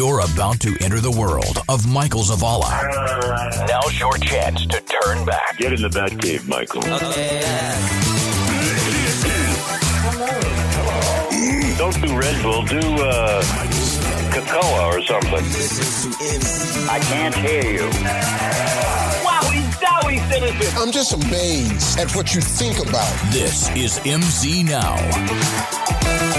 You're about to enter the world of Michael Zavala. Now's your chance to turn back. Get in the Batcave, Michael. Okay. Hello. Don't do Red Bull. Do uh, cocoa or something. I can't hear you. Wow, he's Dowie citizen. I'm just amazed at what you think about. This is MZ Now.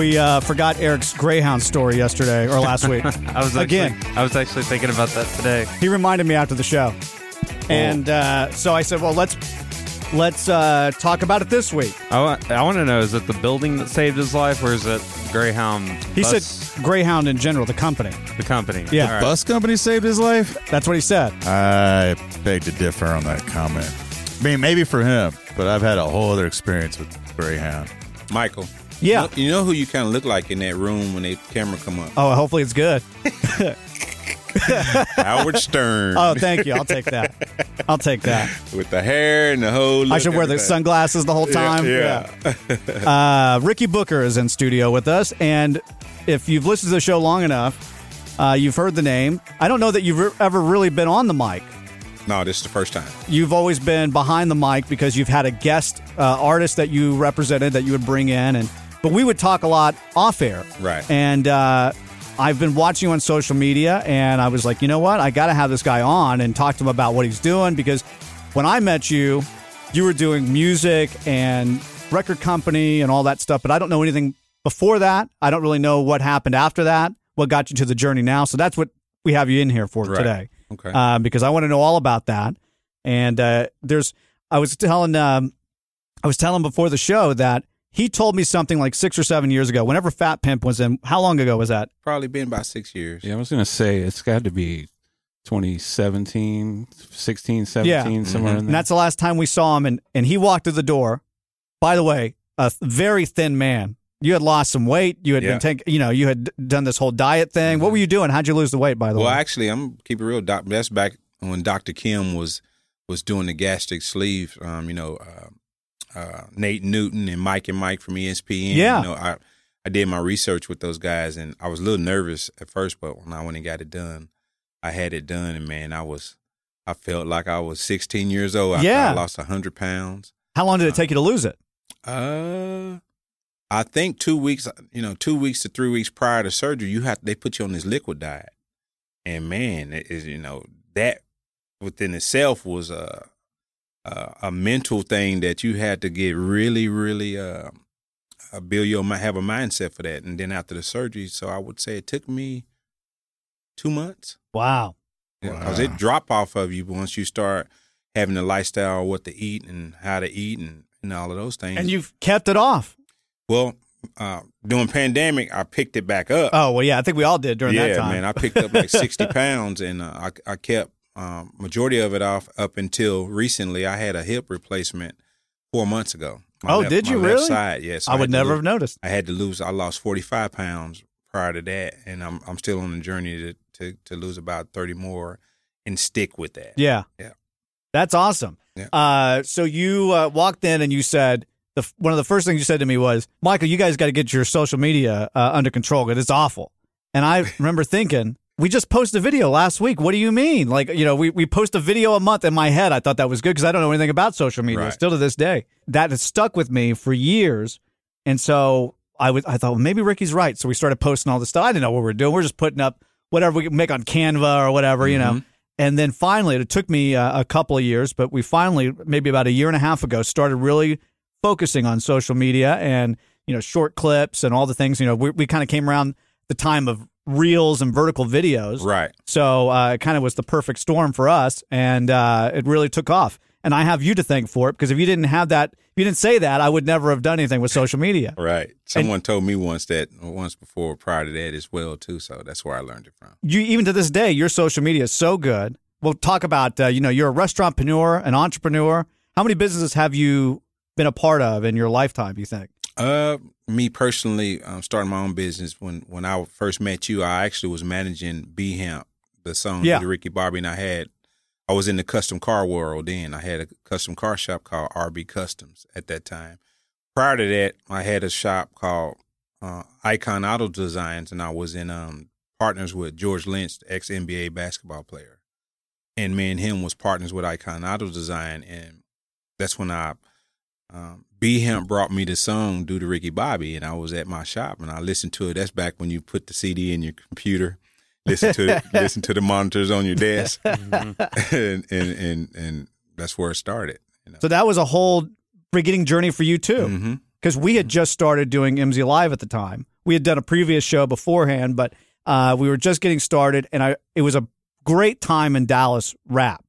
We uh, forgot Eric's Greyhound story yesterday or last week. I was actually, Again. I was actually thinking about that today. He reminded me after the show, and uh, so I said, "Well, let's let's uh, talk about it this week." I want, I want to know: is it the building that saved his life, or is it Greyhound? He bus, said Greyhound in general, the company. the company. Yeah. All right. Bus company saved his life? That's what he said. I beg to differ on that comment. I mean, maybe for him, but I've had a whole other experience with Greyhound. Michael. Yeah. You know, you know who you kind of look like in that room when the camera come up? Oh, hopefully it's good. Howard Stern. Oh, thank you. I'll take that. I'll take that. With the hair and the whole look, I should wear the sunglasses the whole time. Yeah. Uh, Rickey Booker is in studio with us, and if you've listened to the show long enough, uh, you've heard the name. I don't know that you've re- ever really been on the mic. No, this is the first time. You've always been behind the mic because you've had a guest uh, artist that you represented that you would bring in, and but we would talk a lot off air. Right. And uh, I've been watching you on social media, and I was like, you know what? I got to have this guy on and talk to him about what he's doing because when I met you, you were doing music and record company and all that stuff, but I don't know anything before that. I don't really know what happened after that, what got you to the journey now. So that's what we have you in here for Right. today Okay. uh, because I want to know all about that. And uh, there's, I was telling, um, I was telling before the show that he told me something like six or seven years ago. Whenever Fat Pimp was in, how long ago was that? Probably been about six years. Yeah, I was gonna say it's got to be 2017, 16, 17, Yeah. somewhere in there. And that's the last time we saw him. And and he walked through the door. By the way, a very thin man. You had lost some weight. You had Yeah. been taking, you know, you had done this whole diet thing. What were you doing? How'd you lose the weight? By the Well, way, Well, actually, I'm keep it real. Doc, that's back when Dr. Kim was was doing the gastric sleeve. Um, you know, uh, uh, Nate Newton and Mike and Mike from ESPN. Yeah. You know, I I did my research with those guys, and I was a little nervous at first, but when I went and got it done, I had it done, and man, I was I felt like I was 16 years old. After Yeah. I lost 100 pounds. how long did it take you to lose it? Uh, I think two weeks. You know, two weeks to three weeks prior to surgery, you have they put you on this liquid diet, and man, it is you know that within itself was a a, a mental thing that you had to get really, really uh, uh, build your have a mindset for that, and then after the surgery, so I would say it took me two months. Wow. Because it drop off of you once you start having the lifestyle, what to eat and how to eat, and, and all of those things. And you've kept it off. Well, uh, during pandemic, I picked it back up. Oh well, yeah. I think we all did during yeah, that time. man, I picked up like sixty pounds, and uh, I I kept um, majority of it off up until recently. I had a hip replacement four months ago. My Oh, left- did you really? Side, yes. I would never have noticed. I had to lose. I lost forty five pounds prior to that, and I'm I'm still on the journey to to, to lose about thirty more and stick with that. Yeah. Yeah. That's awesome. Yeah. Uh, so you uh, walked in and you said the one of the first things you said to me was, "Michael, you guys got to get your social media uh, under control because it's awful." And I remember thinking, "We just posted a video last week. What do you mean? Like, you know, we we post a video a month." In my head, I thought that was good because I don't know anything about social media Right. still to this day. That has stuck with me for years, and so I was I thought well, maybe Rickey's right. So we started posting all this stuff. I didn't know what we were doing. We're just putting up whatever we can make on Canva or whatever, you know. And then finally, it took me uh, a couple of years, but we finally, maybe about a year and a half ago, started really focusing on social media and you know short clips and all the things. You know, we, we kind of came around the time of reels and vertical videos, Right. So uh, it kind of was the perfect storm for us, and uh, it really took off. And I have you to thank for it because if you didn't have that, if you didn't say that, I would never have done anything with social media. Right. Someone told me once that once before prior to that as well too. So that's where I learned it from. you even to this day, your social media is so good. We'll talk about uh, you know you're a restauratpreneur, an entrepreneur. How many businesses have you been a part of in your lifetime? You think? Uh, me personally, um, starting my own business. When when I first met you, I actually was managing B Hamp, the song Yeah. with Ricky Bobby, and I had I was in the custom car world then. I had a custom car shop called RB Customs at that time. Prior to that, I had a shop called uh, Icon Auto Designs, and I was in um, partners with George Lynch, ex NBA basketball player, and me and him was partners with Icon Auto Design, and that's when I um, B Hamp brought me the song "Do the Ricky Bobby," and I was at my shop and I listened to it. That's back when you put the CD in your computer, listen to it, listen to the monitors on your desk, and, and and and that's where it started. You know? So that was a whole beginning journey for you too. hmm because we had just started doing MZ Live at the time. We had done a previous show beforehand, but uh, we were just getting started, and I it was a great time in Dallas rap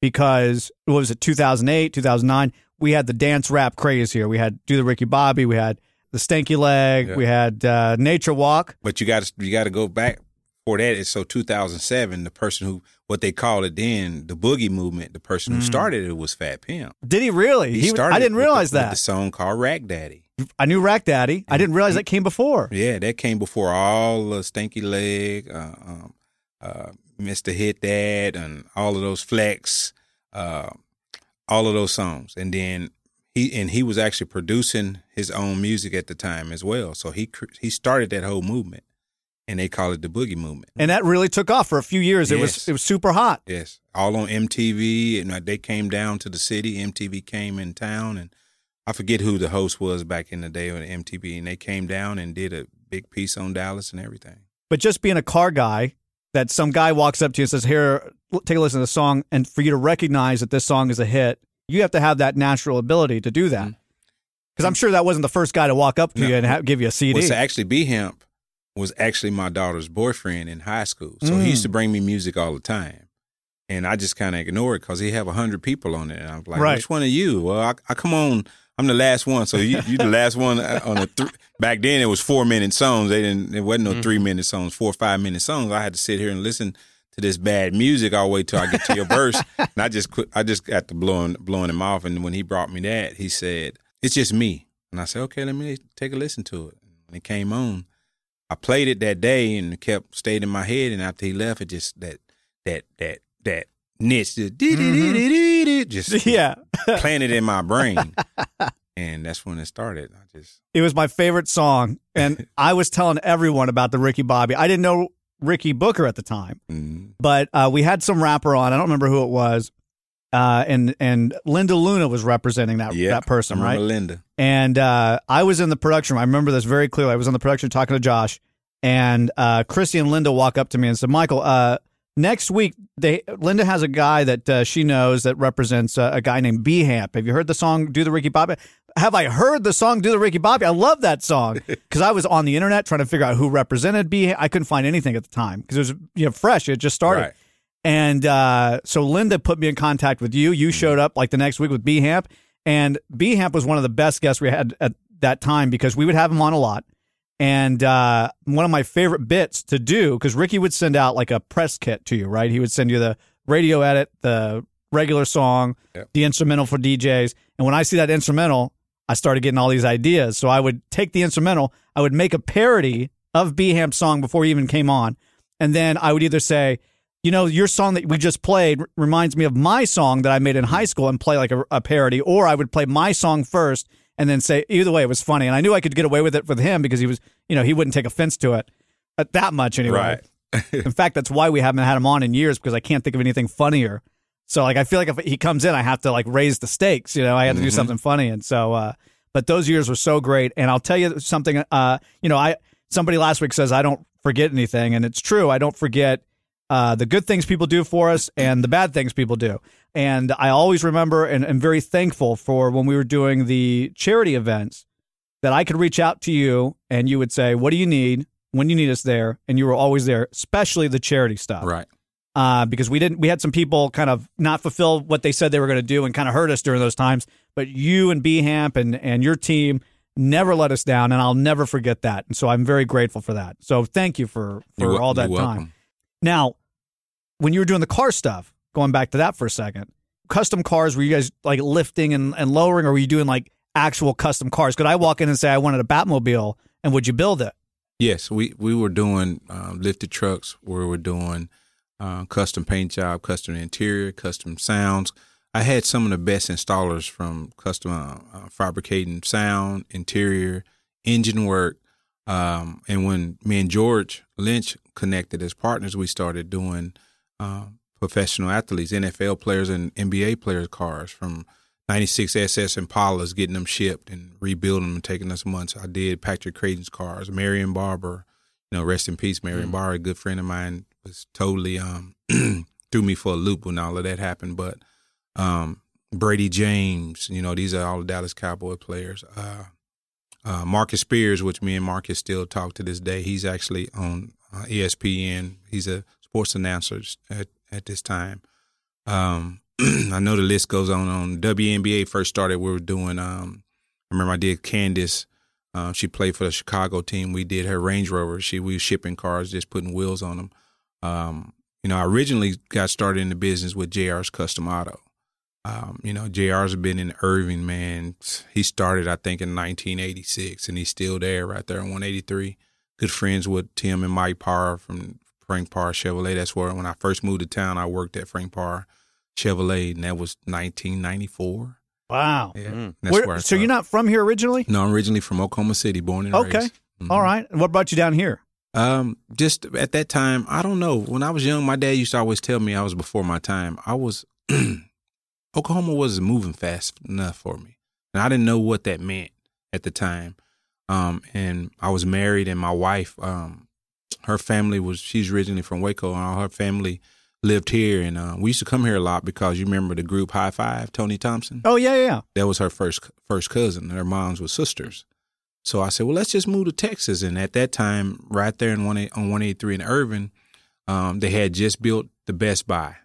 because what was it 2008 2009 we had the dance rap craze here we had do the ricky bobby we had the stanky leg Yeah. we had uh, nature walk But you got to you got to go back for that. Is so 2007, the person who what they called it then the boogie movement, the person who started it was Fat Pimp. did he really He, started. i didn't the- realize with that the song called Rack Daddy. i knew rack daddy i didn't realize that came before Yeah, that came before all the Stanky Leg, uh, um, uh, Mr. Hit That, and all of those Flex, uh, all of those songs. And then he and he was actually producing his own music at the time as well. So he he started that whole movement, and they call it the Boogie Movement. and that really took off for a few years it was it was super hot Yes, all on MTV, and they came down to the city. MTV came in town, and I forget who the host was back in the day on MTV, and they came down and did a big piece on Dallas and everything. but just being a car guy that some guy walks up to you and says here take a listen to the song and for you to recognize that this song is a hit you have to have that natural ability to do that because i'm sure that wasn't the first guy to walk up to Mm-hmm. No. you and ha- give you a cd Well, so actually, B Hamp was actually my daughter's boyfriend in high school. So he used to bring me music all the time. And I just kind of ignored it because he have 100 people on it. And I was like, Right. which one are you? Well, I, I come on. I'm the last one. So you, you the last one on a th- back then it was four minute songs. They didn't, it wasn't no mm-hmm. three minute songs, four or five minute songs. I had to sit here and listen to this bad music all the way till I get to your verse. And I just quit, I just got to blowing, blowing him off. And when he brought me that, he said, it's just me. And I said, okay, let me take a listen to it. When it came on, I played it that day and it kept stayed in my head. And after he left, it just that that that that niche just just yeah planted in my brain. And that's when it started. I just it was my favorite song and i was telling everyone about the ricky bobby i didn't know rickey booker at the time mm, but uh, we had some rapper on i don't remember who it was uh, and and linda luna was representing that yeah, that person right Linda. And uh, I was in the production room. I remember this very clearly. I was on the production talking to Josh, and uh, Chrissy and Linda walk up to me and said, "Michael, uh, next week, they Linda has a guy that uh, she knows that represents uh, a guy named B Hamp. Have you heard the song "Do the Ricky Bobby"? Have I heard the song "Do the Ricky Bobby"? I love that song because I was on the internet trying to figure out who represented B. Hamp. I couldn't find anything at the time because it was you know fresh. It just started. Right. And uh, so Linda put me in contact with you. You showed up like the next week with B Hamp, and B Hamp was one of the best guests we had at that time because we would have him on a lot. And uh, one of my favorite bits to do because Rickey would send out like a press kit to you, right? He would send you the radio edit, the regular song, Yep. the instrumental for DJs. And when I see that instrumental, I started getting all these ideas. So I would take the instrumental, I would make a parody of B Hamp's song before he even came on, and then I would either say, you know, your song that we just played reminds me of my song that I made in high school and play like a, a parody, or I would play my song first and then say, either way, it was funny. And I knew I could get away with it with him because he was, you know, he wouldn't take offense to it at that much anyway. Right. in fact, that's why we haven't had him on in years because I can't think of anything funnier. So like, I feel like if he comes in, I have to like raise the stakes, you know, I have to do something funny. And so, uh, but those years were so great. And I'll tell you something, uh, you know, I, somebody last week says, I don't forget anything. And it's true. I don't forget uh, the good things people do for us and the bad things people do. And I always remember and am very thankful for when we were doing the charity events that I could reach out to you and you would say, What do you need? When you need us there, and you were always there, especially the charity stuff, Right. uh, because we didn't. We had some people kind of not fulfill what they said they were going to do, and kind of hurt us during those times. But you and B Hamp and and your team never let us down, and I'll never forget that. And so I'm very grateful for that. So thank you for for You're all that time. welcome. Now, when you were doing the car stuff, going back to that for a second, custom cars, were you guys like lifting and, and lowering, or were you doing like actual custom cars? Could I walk in and say I wanted a Batmobile, and would you build it? Yes, we we were doing um, lifted trucks. We were doing uh, custom paint job, custom interior, custom sounds. I had some of the best installers from custom uh, uh, fabricating sound, interior, engine work. Um, and when me and George Lynch connected as partners, we started doing uh, professional athletes, NFL players, and NBA players' cars from 96 SS Impalas, getting them shipped and rebuilding them and taking us months. I did Patrick Crayton's cars, Marion Barber, you know, rest in peace, Marion Mm. Barber, a good friend of mine, was totally um, threw me for a loop when all of that happened. But um, Bradie James, you know, these are all the Dallas Cowboy players. Uh, uh, Marcus Spears, which me and Marcus still talk to this day, he's actually on uh, ESPN. He's a sports announcer at, at this time. Um, I know the list goes on. On WNBA first started, we were doing. Um, I remember I did Candace. Uh, she played for the Chicago team. We did her Range Rover. She we was shipping cars, just putting wheels on them. Um, you know, I originally got started in the business with JR's Custom Auto. Um, you know, JR's been in Irving, man. He started, I think, in 1986, and he's still there right there in 183. Good friends with Tim and Mike Parra from Frank Parra Chevrolet. That's where when I first moved to town, I worked at Frank Parr Chevrolet, and that was 1994. Wow. Yeah, that's Where- where I so you're not from here originally? No, I'm originally from Oklahoma City, born and Okay. raised. All right. And what brought you down here? Um, just at that time, I don't know. When I was young, my dad used to always tell me I was before my time. I was Oklahoma wasn't moving fast enough for me, and I didn't know what that meant at the time. Um, and I was married, and my wife, um, her family was she's originally from Waco, and all her family lived here, and uh, we used to come here a lot because you remember the group Hi-Five, Tony Thompson Oh yeah, yeah, that was her first first cousin. Their moms were sisters. So I said, well, let's just move to Texas. And at that time, right there in one on one eighty three in Irving, um, they had just built the Best Buy,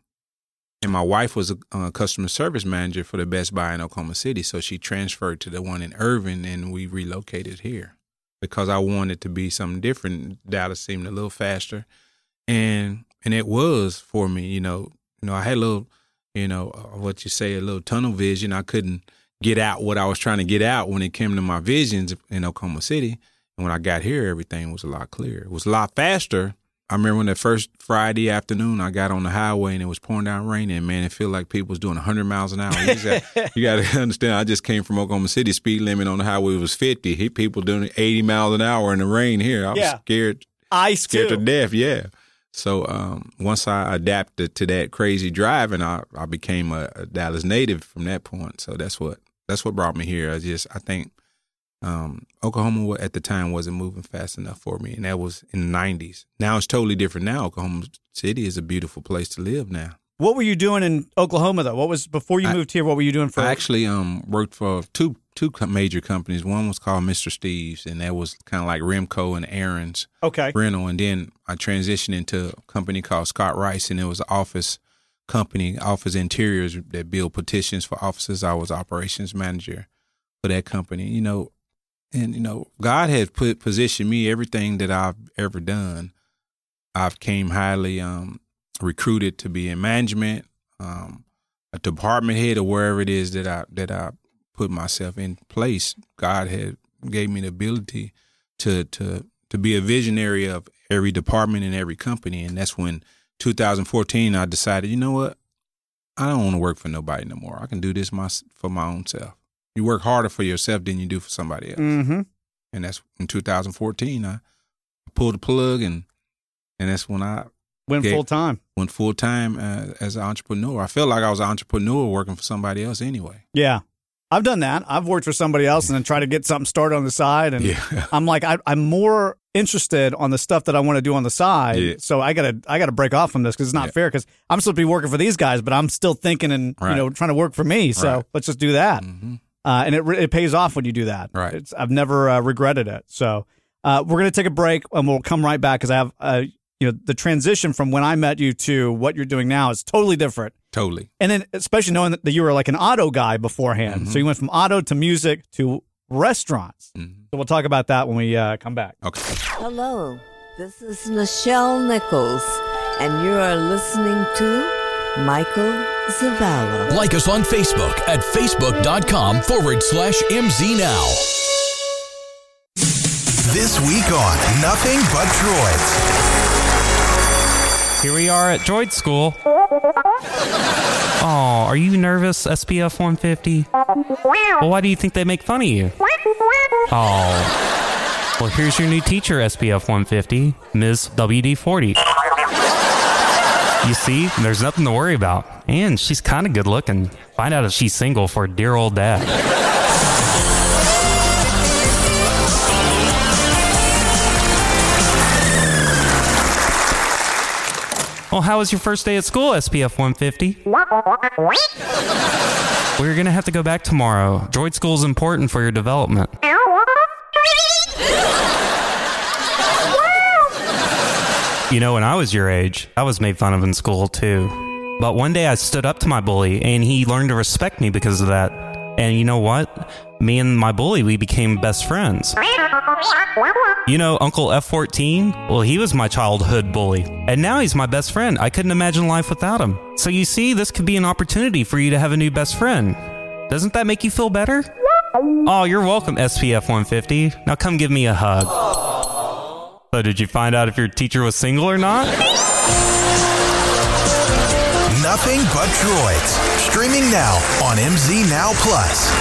and my wife was a, uh customer service manager for the Best Buy in Oklahoma City. So she transferred to the one in Irving, and we relocated here because I wanted to be something different. Dallas seemed a little faster, and and it was for me. You know, you know, I had a little, you know, uh, what you say, a little tunnel vision. I couldn't get out what I was trying to get out when it came to my visions in Oklahoma City. And when I got here, everything was a lot clearer. It was a lot faster. I remember when that first Friday afternoon, I got on the highway and it was pouring down rain, and man, it felt like people was doing 100 miles an hour. You, got, you got to understand, I just came from Oklahoma City. Speed limit on the highway was 50. He- People doing 80 miles an hour in the rain here. I was Yeah. scared Ice scared too. to death. Yeah. So um, once I adapted to that crazy driving, I, I became a, a Dallas native from that point. So that's what that's what brought me here. I just I think um, Oklahoma at the time wasn't moving fast enough for me, and that was in the '90s. Now it's totally different. Now Oklahoma City is a beautiful place to live now. What were you doing in Oklahoma though? What was before you I- moved here? What were you doing for? I actually um worked for two two major companies. One was called Mr. Steve's, and that was kind of like Remco and Aaron's. okay. rental, and then I transitioned into a company called Scott Rice, and it was an office company, office interiors that build petitions for offices. I was operations manager for that company, you know, and you know, God has put positioned me everything that I've ever done. I've came highly um, recruited to be in management, um, a department head, or wherever it is that I that I put myself in place. God had gave me the ability to to to be a visionary of every department in every company, and that's when 2014 I decided, you know what, I don't want to work for nobody no more. I can do this my for my own self. You work harder for yourself than you do for somebody else, Mm-hmm. and that's in 2014 I pulled the plug, and and that's when I Went full time. went full time uh, as an entrepreneur. I felt like I was an entrepreneur working for somebody else anyway. Yeah. I've done that. I've worked for somebody else and then try to get something started on the side. And Yeah. I'm like, I, I'm more interested on the stuff that I want to do on the side. Yeah. So I gotta, I gotta break off from this because it's not Yeah. fair. Because I'm supposed to be working for these guys, but I'm still thinking and you know trying to work for me. So Right. let's just do that. hmm Uh, and it it pays off when you do that. Right. It's, I've never uh, regretted it. So uh, we're gonna take a break and we'll come right back because I have uh, you know the transition from when I met you to what you're doing now is totally different. Totally. And then, especially knowing that you were like an auto guy beforehand. Mm-hmm. So you went from auto to music to restaurants. Mhm. So we'll talk about that when we uh, come back. Okay. Hello, this is Michelle Nichols, and you are listening to Michael Zavala. Like us on Facebook at facebook.com forward slash MZ Now. This week on Nothing But Droids. Here we are at Droid School. Oh, are you nervous, SPF 150? Well, why do you think they make fun of you? Oh. Well, here's your new teacher, SPF 150, Ms. WD 40. You see, there's nothing to worry about. And she's kind of good looking. Find out if she's single for dear old dad. Well, how was your first day at school, SPF 150? We're going to have to go back tomorrow. Droid school is important for your development. You know, when I was your age, I was made fun of in school too. But one day I stood up to my bully and he learned to respect me because of that. And you know what? Me and my bully, we became best friends. You know, Uncle F14? Well, he was my childhood bully. And now he's my best friend. I couldn't imagine life without him. So you see, this could be an opportunity for you to have a new best friend. Doesn't that make you feel better? Oh, you're welcome, SPF 150. Now come give me a hug. So, did you find out if your teacher was single or not? Nothing But Droids. Streaming now on MZ Now Plus.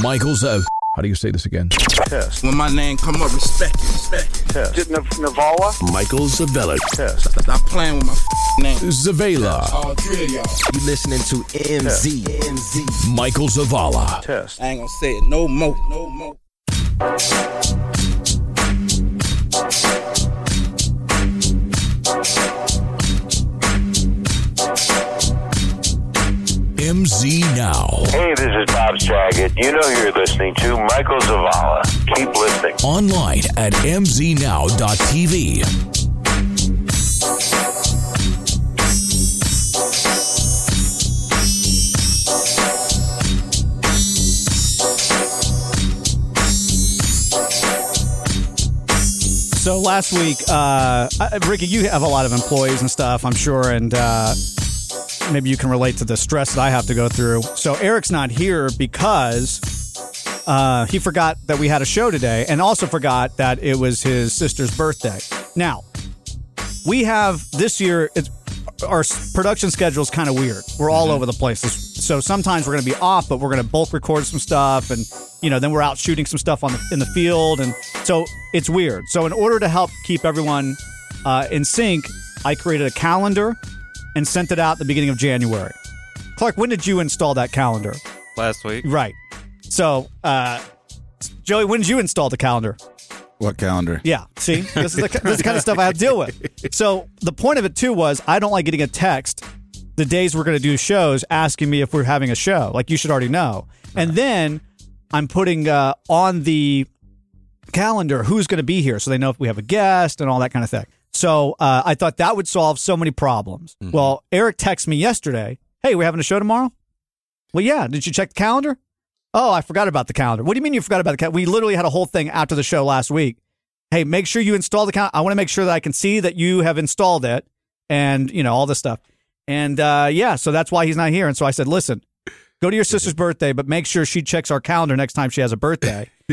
Michael's of. How do you say this again? Test. When my name come up, respect it, respect it. Test. Did Navala? Michael Zavala. Test. Stop playing with my f- name. Zavala. All three of y'all. You listening to MZ. MZ. Michael Zavala. Test. I ain't gonna say it no more. No more. MZ Now. Hey, this is Bob Saget. You know who you're listening to Michael Zavala. Keep listening. Online at mznow.tv. So last week, uh, uh, Rickey, you have a lot of employees and stuff, I'm sure, and uh, maybe you can relate to the stress that I have to go through. So Eric's not here because uh, he forgot that we had a show today, and also forgot that it was his sister's birthday. Now, we have this year. It's our production schedule is kind of weird. We're all over the place. So sometimes we're going to be off, but we're going to bulk record some stuff, and you know, then we're out shooting some stuff on the, in the field, and so it's weird. So in order to help keep everyone uh, in sync, I created a calendar and sent it out at the beginning of January. Clark, when did you install that calendar? Last week. Right. So, uh, Joey, when did you install the calendar? What calendar? Yeah. See, this is the, this is the kind of stuff I have to deal with. So the point of it too was I don't like getting a text the days we're going to do shows asking me if we're having a show. Like you should already know. And then I'm putting uh, on the calendar who's going to be here, so they know if we have a guest and all that kind of thing. So uh, I thought that would solve so many problems. Well, Eric texted me yesterday. Hey, we're having a show tomorrow. Well, yeah. Did you check the calendar? Oh, I forgot about the calendar. What do you mean you forgot about the calendar? We literally had a whole thing after the show last week. Hey, make sure you install the calendar. I want to make sure that I can see that you have installed it and, you know, all this stuff. And uh, yeah, so that's why he's not here. And so I said, listen, go to your sister's birthday, but make sure she checks our calendar next time she has a birthday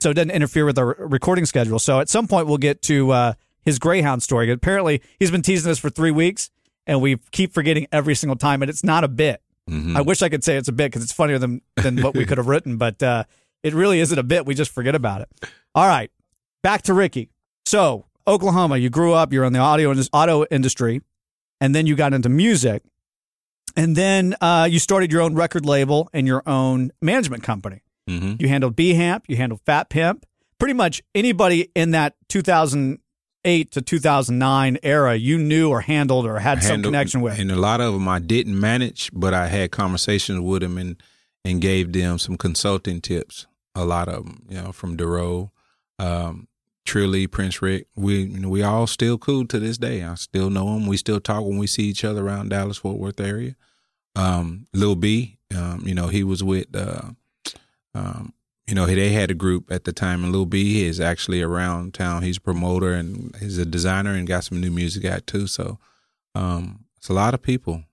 so it doesn't interfere with our recording schedule. So at some point, we'll get to uh, his Greyhound story. Apparently, he's been teasing us for three weeks, and we keep forgetting every single time, and it's not a bit. I wish I could say it's a bit because it's funnier than than what we could have written, but uh, it really isn't a bit. We just forget about it. All right, back to Rickey. So Oklahoma, you grew up, you're in the audio auto industry, and then you got into music, and then uh, you started your own record label and your own management company. Mm-hmm. You handled B Hamp, you handled Fat Pimp. Pretty much anybody in that 2008 to 2009 era, you knew or handled or had some connection with. And a lot of them I didn't manage, but I had conversations with them and and gave them some consulting tips. A lot of them, you know, from Duro, um, Trilly, Prince Rick. We you know, we all still cool to this day. I still know them. We still talk when we see each other around Dallas Fort Worth area. Um, Lil B, um, you know, he was with. Uh, um, you know, they had a group at the time, and Lil B is actually around town. He's a promoter and he's a designer and got some new music out too. So Um, it's a lot of people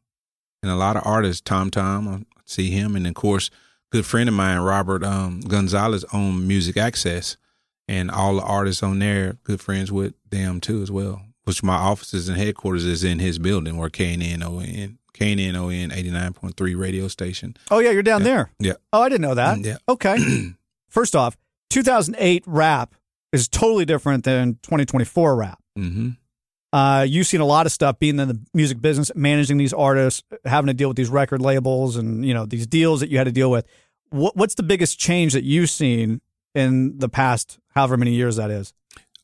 and a lot of artists. Tom Tom, I see him, and of course, good friend of mine, Robert um, Gonzalez, own Music Access, and all the artists on there, good friends with them too as well. Which my offices and headquarters is in his building, where KNON, KNON eighty nine point three radio station. Oh yeah, you're down Yeah. there. Yeah. Oh, I didn't know that. Mm, yeah. Okay. First off, 2008 rap is totally different than 2024 rap. Mm-hmm. Uh, you've seen a lot of stuff being in the music business, managing these artists, having to deal with these record labels, and you know these deals that you had to deal with. What, what's the biggest change that you've seen in the past, however many years that is?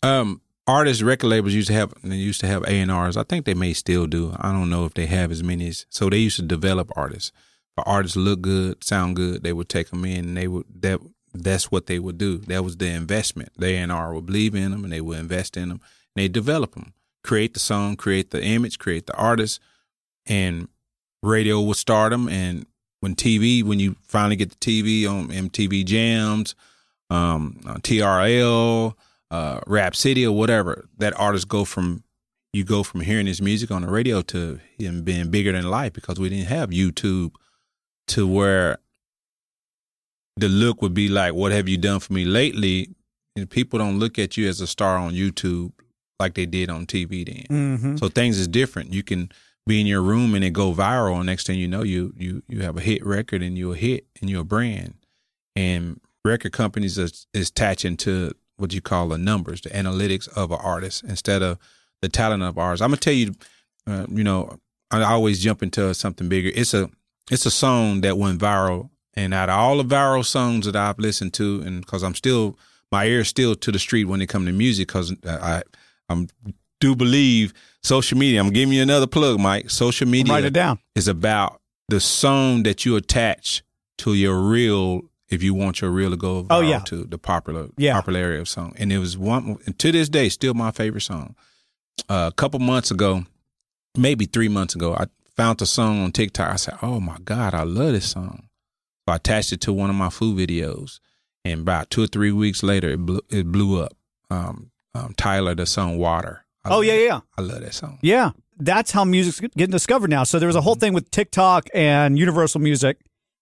Um, artists, record labels used to have they used to have A and R's. I think they may still do. I don't know if they have as many. As, so they used to develop artists. If artists look good, sound good, they would take them in, and they would that that's what they would do. That was the investment. The A and R would believe in them, and they would invest in them, and they develop them, create the song, create the image, create the artist, and radio would start them. And when TV, when you finally get the TV on MTV Jams, um, uh, TRL, uh, Rap City, or whatever, that artist go from you go from hearing his music on the radio to him being bigger than life because we didn't have YouTube to where the look would be like, "What have you done for me lately?" And people don't look at you as a star on YouTube like they did on TV then. Mhm. So things is different. You can be in your room and it go viral, and next thing you know, you you you have a hit record and you're a hit and you're a brand. And record companies is, is attaching to what you call the numbers, the analytics of an artist instead of the talent of ours. I'm gonna tell you, uh, you know, I always jump into something bigger. It's a it's a song that went viral, and out of all the viral songs that I've listened to, and because I'm still my ear is still to the street when it comes to music, because I I'm do believe social media. I'm giving you another plug, Mike. Social media Write it down. is about the song that you attach to your reel if you want your reel to go viral Oh, yeah. to the popular Yeah. popularity of song. And it was one and to this day still my favorite song. Uh, a couple months ago, maybe three months ago, I found the song on TikTok. I said, "Oh my god, I love this song." So I attached it to one of my food videos, and about two or three weeks later, it blew, it blew up. Um, um, Tyla, the song "Water." I Oh yeah, it. yeah. I love that song. Yeah, that's how music's getting discovered now. So there was a whole thing with TikTok and Universal Music,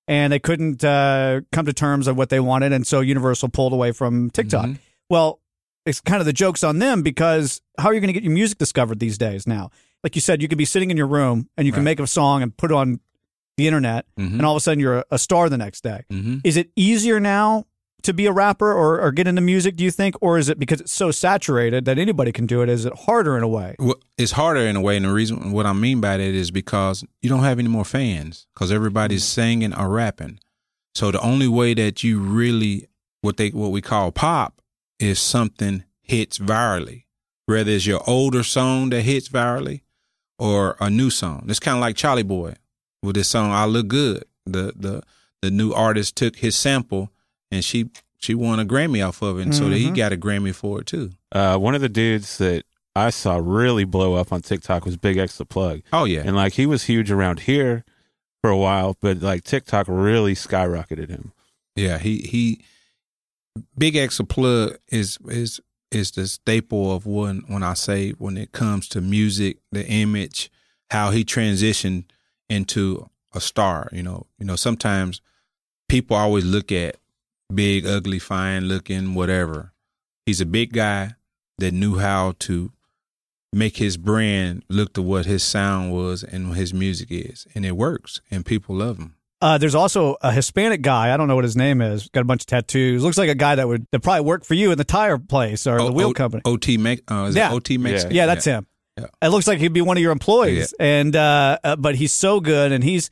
and they couldn't uh, come to terms of what they wanted, and so Universal pulled away from TikTok. Mhm. Well, it's kind of the jokes on them because how are you going to get your music discovered these days? Now, like you said, you could be sitting in your room and you can Right. make a song and put it on the internet, Mhm. and all of a sudden you're a, a star the next day. Mhm. Is it easier now to be a rapper or, or get into music? Do you think, or is it because it's so saturated that anybody can do it? Is it harder in a way? Well, it's harder in a way, and the reason what I mean by that is because you don't have any more fans because everybody's singing or rapping. So the only way that you really what they what we call pop is something hits virally, whether it's your older song that hits virally or a new song. It's kind of like Chalie Boy with this song "I Look Good." The the the new artist took his sample and she she won a Grammy off of it, and so he Mhm. got a Grammy for it too. Uh, one of the dudes that I saw really blow up on TikTok was Big X the Plug. Oh yeah, and like he was huge around here for a while, but like TikTok really skyrocketed him. Yeah, he he Big X the plug is is is the staple of when when I say when it comes to music, the image, how he transitioned into a star. You know, you know sometimes people always look at big, ugly, fine looking, whatever. He's a big guy that knew how to make his brand look to what his sound was and what his music is, and it works, and people love him. Uh, there's also a Hispanic guy. I don't know what his name is. Got a bunch of tattoos. Looks like a guy that would that probably work for you in the tire place or the wheel O- company. OT Mex- uh, is yeah, it OT Mexican? Yeah, that's him. Yeah. It looks like he'd be one of your employees, and uh, uh, but he's so good, and he's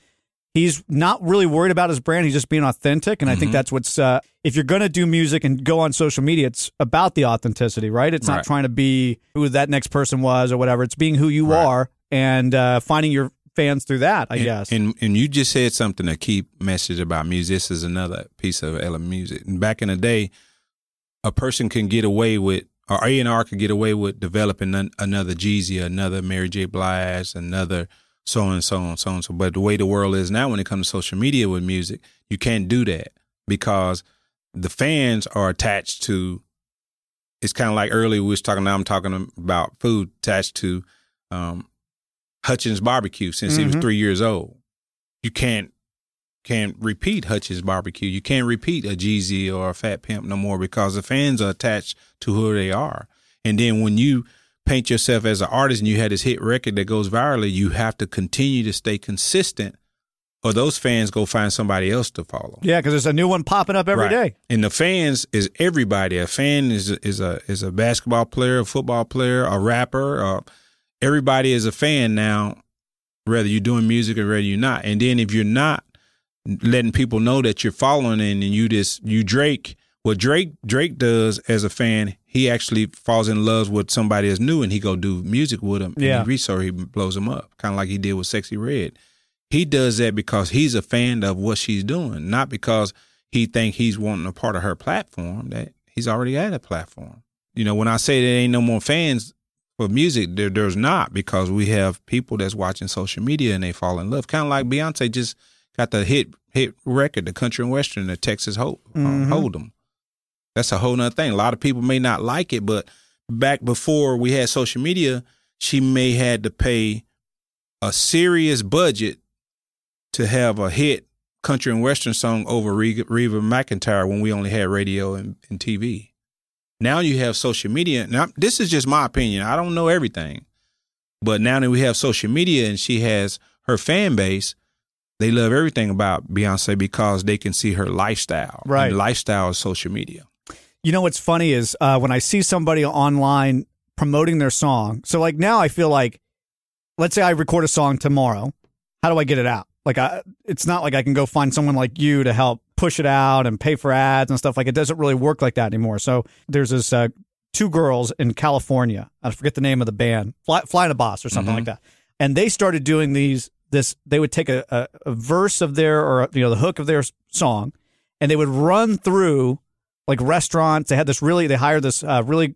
he's not really worried about his brand. He's just being authentic, and I think Mhm. that's what's. Uh, if you're gonna do music and go on social media, it's about the authenticity, right? It's not Right. trying to be who that next person was or whatever. It's being who you are and uh, finding your fans through that. I and, guess. And and you just said something a key message about music. This is another piece of element music. And back in the day, a person can get away with, or A and R could get away with developing an, another Jeezy, another Mary J. Blige, another so and so and so and so. But the way the world is now, when it comes to social media with music, you can't do that because the fans are attached to. It's kind of like earlier we was talking. Now I'm talking about food attached to um, Hutchins Barbecue since he was Mhm. three years old. You can't can't repeat Hutch's Barbecue. You can't repeat a Jeezy or a Fat Pimp no more because the fans are attached to who they are. And then when you paint yourself as an artist and you had this hit record that goes virally, you have to continue to stay consistent, or those fans go find somebody else to follow. Yeah, because there's a new one popping up every Right. day. And the fans is everybody. A fan is is a is a basketball player, a football player, a rapper. Uh, everybody is a fan now, whether you're doing music or whether you're not. And then if you're not letting people know that you're following and, and you just you Drake, what Drake Drake does as a fan, he actually falls in love with somebody that's new and he go do music with him. Yeah. And he research, he blows him up, kind of like he did with Sexyy Red. He does that because he's a fan of what she's doing, not because he think he's wanting a part of her platform. That he's already at a platform. You know, when I say there ain't no more fans for music, there, there's not because we have people that's watching social media and they fall in love. Kind of like Beyonce just got the hit hit record, the country and western, the Texas Hold Mhm. Hold'em. That's a whole nother thing. A lot of people may not like it, but back before we had social media, she may had to pay a serious budget to have a hit country and western song over Reba, Reba McEntire when we only had radio and, and TV. Now you have social media. Now this is just my opinion. I don't know everything, but now that we have social media and she has her fan base, they love everything about Beyonce because they can see her lifestyle. Right. And lifestyle is social media. You know what's funny is uh, when I see somebody online promoting their song. So like now I feel like, let's say I record a song tomorrow. How do I get it out? Like I, it's not like I can go find someone like you to help push it out and pay for ads and stuff. Like it doesn't really work like that anymore. So there's this uh, two girls in California. I forget the name of the band, Fly, Flyana Boss or something Mhm. like that. And they started doing these. This they would take a, a, a verse of their or you know the hook of their song, and they would run through like restaurants. They had this really they hired this uh, really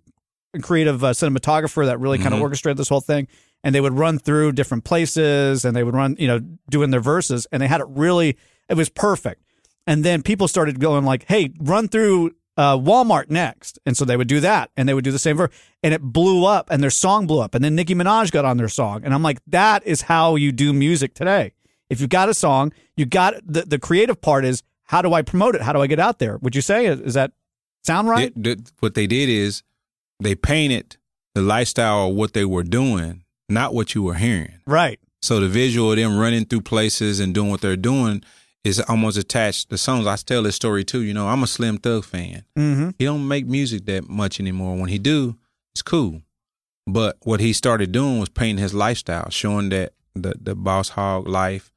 creative uh, cinematographer that really kind of Mhm. orchestrated this whole thing. And they would run through different places and they would run, you know, doing their verses and they had it really, it was perfect. And then people started going like, hey, run through uh, Walmart next. And so they would do that and they would do the same verse and it blew up and their song blew up. And then Nicki Minaj got on their song. And I'm like, that is how you do music today. If you've got a song, you got the, the creative part is how do I promote it? How do I get out there? Would you say, is that sound right? It- what they did is they painted the lifestyle of what they were doing, not what you were hearing. Right. So the visual of them running through places and doing what they're doing is almost attached. The songs I tell this story too. You know, I'm a Slim Thug fan. Mm-hmm. He don't make music that much anymore. When he do, it's cool. But what he started doing was painting his lifestyle, showing that the the boss hog life,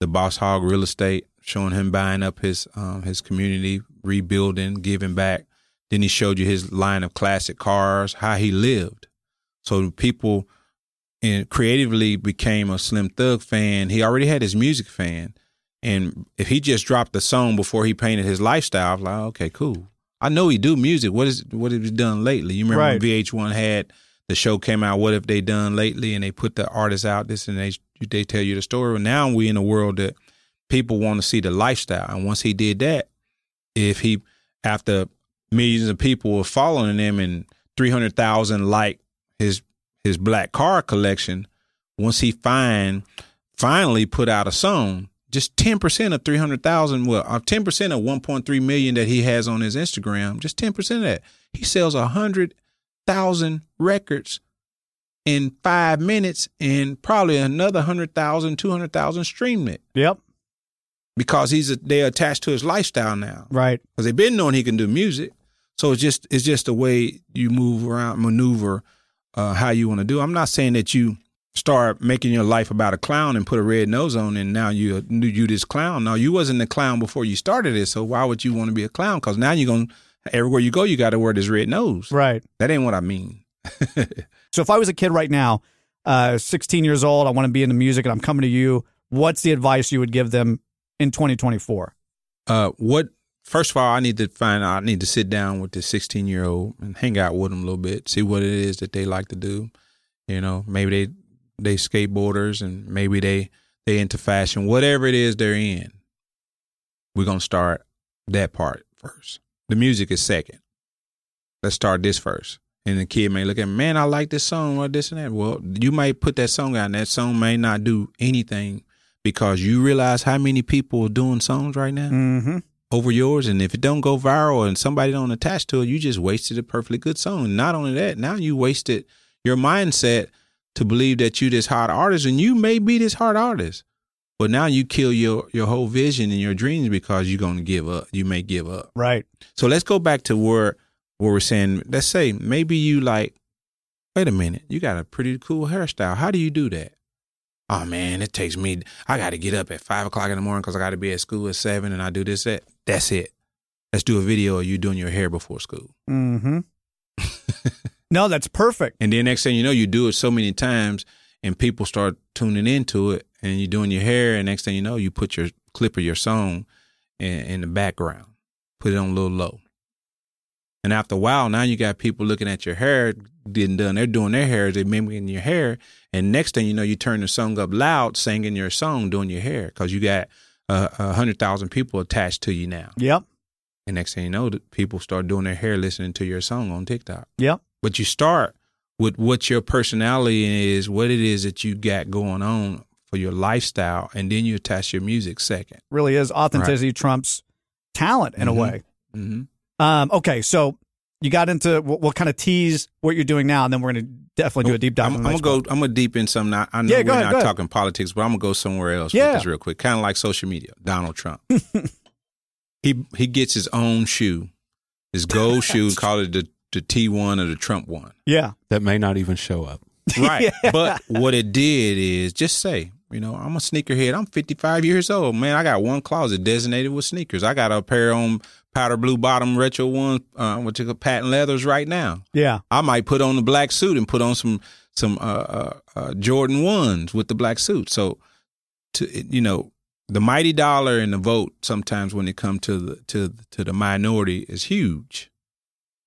the boss hog real estate, showing him buying up his um, his community, rebuilding, giving back. Then he showed you his line of classic cars, how he lived. So people and creatively became a Slim Thug fan. He already had his music fan. And if he just dropped the song before he painted his lifestyle, I was like, okay, cool. I know he do music. What is what have he done lately? You remember Right. when VH1 had the show came out, What Have They Done Lately? And they put the artists out this and they they tell you the story. Now we in a world that people want to see the lifestyle. And once he did that, if he after millions of people were following him and three hundred thousand like his his black car collection, once he find finally put out a song, just ten percent of three hundred thousand, well, uh, ten percent of one point three million that he has on his Instagram, just ten percent of that, he sells a hundred thousand records in five minutes, and probably another hundred thousand, two hundred thousand stream it Yep. because he's a, they're attached to his lifestyle now Right. because they've been knowing he can do music. So it's just it's just the way you move around, maneuver uh, how you want to do. I'm not saying that you start making your life about a clown and put a red nose on, and now you you this clown. now you wasn't a clown before you started it. So why would you want to be a clown? Because now you're gonna everywhere you go, you got to wear this red nose. Right. That ain't what I mean. So if I was a kid right now, uh, 16 years old, I want to be into music and I'm coming to you, what's the advice you would give them in 2024? Uh, what? First of all, I need to find out. I need to sit down with this 16 year old and hang out with them a little bit, see what it is that they like to do. You know, maybe they they skateboarders and maybe they they into fashion. Whatever it is they're in, we're gonna start that part first. The music is second. Let's start this first. And the kid may look at, man, I like this song or this and that. Well, you might put that song out, and that song may not do anything because you realize how many people are doing songs right now Mm-hmm. over yours. And if it don't go viral and somebody don't attach to it, you just wasted a perfectly good song. Not only that, now you wasted your mindset to believe that you this hot artist, and you may be this hot artist. But now you kill your your whole vision and your dreams because you're gonna give up. You may give up. Right. So let's go back to where where we're saying, let's say maybe you like, wait a minute, you got a pretty cool hairstyle. How do you do that? Oh man, it takes me. I got to get up at five o'clock in the morning because I got to be at school at seven, and I do this. That that's it. Let's do a video of you doing your hair before school. Mm-hmm. no, that's perfect. And then next thing you know, you do it so many times, and people start tuning into it, and you're doing your hair, and next thing you know, you put your clip of your song in, in the background, put it on a little low. And after a while, now you got people looking at your hair, getting done. They're doing their hair, they're mimicking your hair, and next thing you know, you turn the song up loud, singing your song, doing your hair, because you got uh, a hundred thousand people attached to you now. Yep. And next thing you know, people start doing their hair, listening to your song on TikTok. Yep. But you start with what your personality is, what it is that you got going on for your lifestyle, and then you attach your music second. Really is authenticity trumps talent in Mhm. a way. Mm-hmm. Um, okay, so you got into we'll, we'll kind of tease what you're doing now, and then we're going to definitely do a deep dive. I'm, I'm gonna go. I'm gonna deep in something. I, I know Yeah, we're ahead, not talking politics, but I'm gonna go somewhere else Yeah. with this real quick. Kind of like social media. Donald Trump. he he gets his own shoe, his gold shoe, and call it the the T one or the Trump one. Yeah. That may not even show up. Right. But what it did is just say, you know, I'm a sneakerhead. I'm 55 years old. Man, I got one closet designated with sneakers. I got a pair on powder blue bottom retro ones, uh, what you call patent leathers right now. Yeah. I might put on the black suit and put on some some uh, uh, uh, Jordan ones with the black suit. So, to you know, the mighty dollar and the vote sometimes when it comes to the to to the minority is huge.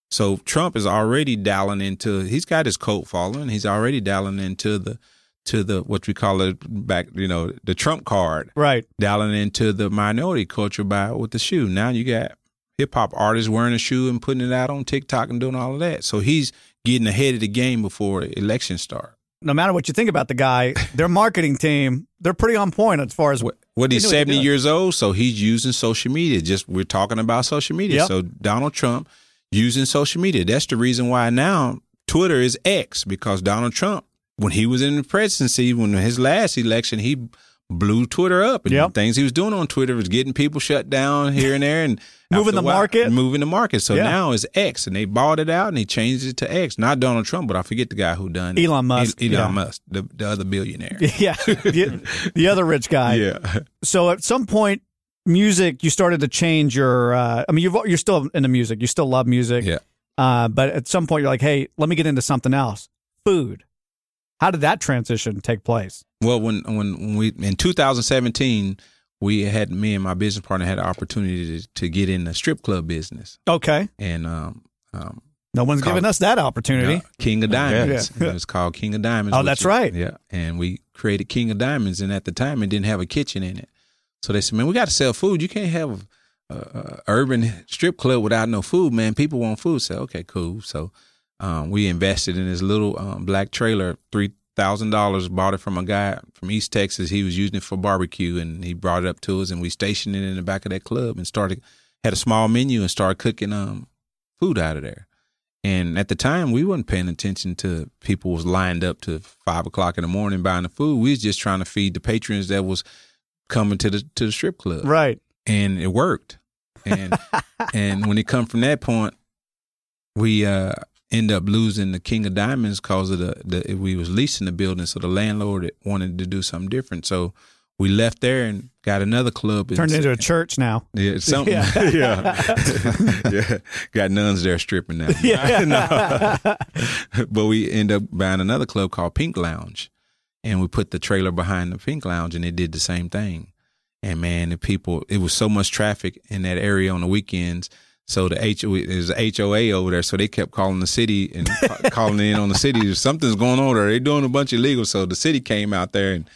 So Trump is already dialing into. He's got his cult following. He's already dialing into the to the what we call it back. You know, the Trump card. Right. Dialing into the minority culture by with the shoe. Now you got hip hop artists wearing a shoe and putting it out on TikTok and doing all of that. So he's getting ahead of the game before elections start. No matter what you think about the guy, their marketing team, they're pretty on point as far as What they he's know what 70 years old, so he's using social media. Just we're talking about social media. Yep. So Donald Trump using social media. That's the reason why now Twitter is X because Donald Trump, when he was in the presidency, when his last election, he blew Twitter up and Yep. things he was doing on Twitter was getting people shut down here and there and Moving the while- market. moving the market. So Yeah. now it's X, and they bought it out and he changed it to X. Not Donald Trump, but I forget the guy who done it. Elon Musk, Elon yeah. Musk, the, the other billionaire. yeah, the, the other rich guy. Yeah. So at some point, music you started to change your. Uh, I mean, you've, you're still into music. You still love music. Yeah. Uh, but at some point, you're like, hey, let me get into something else. Food. How did that transition take place? Well, when when when we in 2017, we had me and my business partner had an opportunity to, to get in the strip club business, Okay. and um, um, No one's Call- giving us that opportunity. yeah, King of Diamonds. Yeah. It was called King of Diamonds. Oh, that's is- right. Yeah, and we created King of Diamonds, and at the time, it didn't have a kitchen in it. So they said, "Man, we got to sell food. You can't have a, a urban strip club without no food, man. People want food." So okay, cool. So um, we invested in this little um, black trailer, three thousand dollars. Bought it from a guy from East Texas. He was using it for barbecue, and he brought it up to us, and we stationed it in the back of that club, and started had a small menu and started cooking um food out of there. And at the time, we wasn't paying attention to people was lined up to five o'clock in the morning buying the food. We was just trying to feed the patrons that was coming to the to the strip club, Right. and it worked. And and when it come from that point, we uh end up losing the King of Diamonds because of the, the we was leasing the building, so the landlord wanted to do something different. So we left there and got another club. Turned into a church now. yeah, it's something. Yeah. Yeah. yeah. Got nuns there stripping now. Yeah. But we end up buying another club called Pink Lounge. And we put the trailer behind the Pink Lounge and it did the same thing. And man, the people, it was so much traffic in that area on the weekends. So the H, there's a HOA over there. So they kept calling the city and calling in on the city. Something's going on there. They're doing a bunch of illegal. So the city came out there and,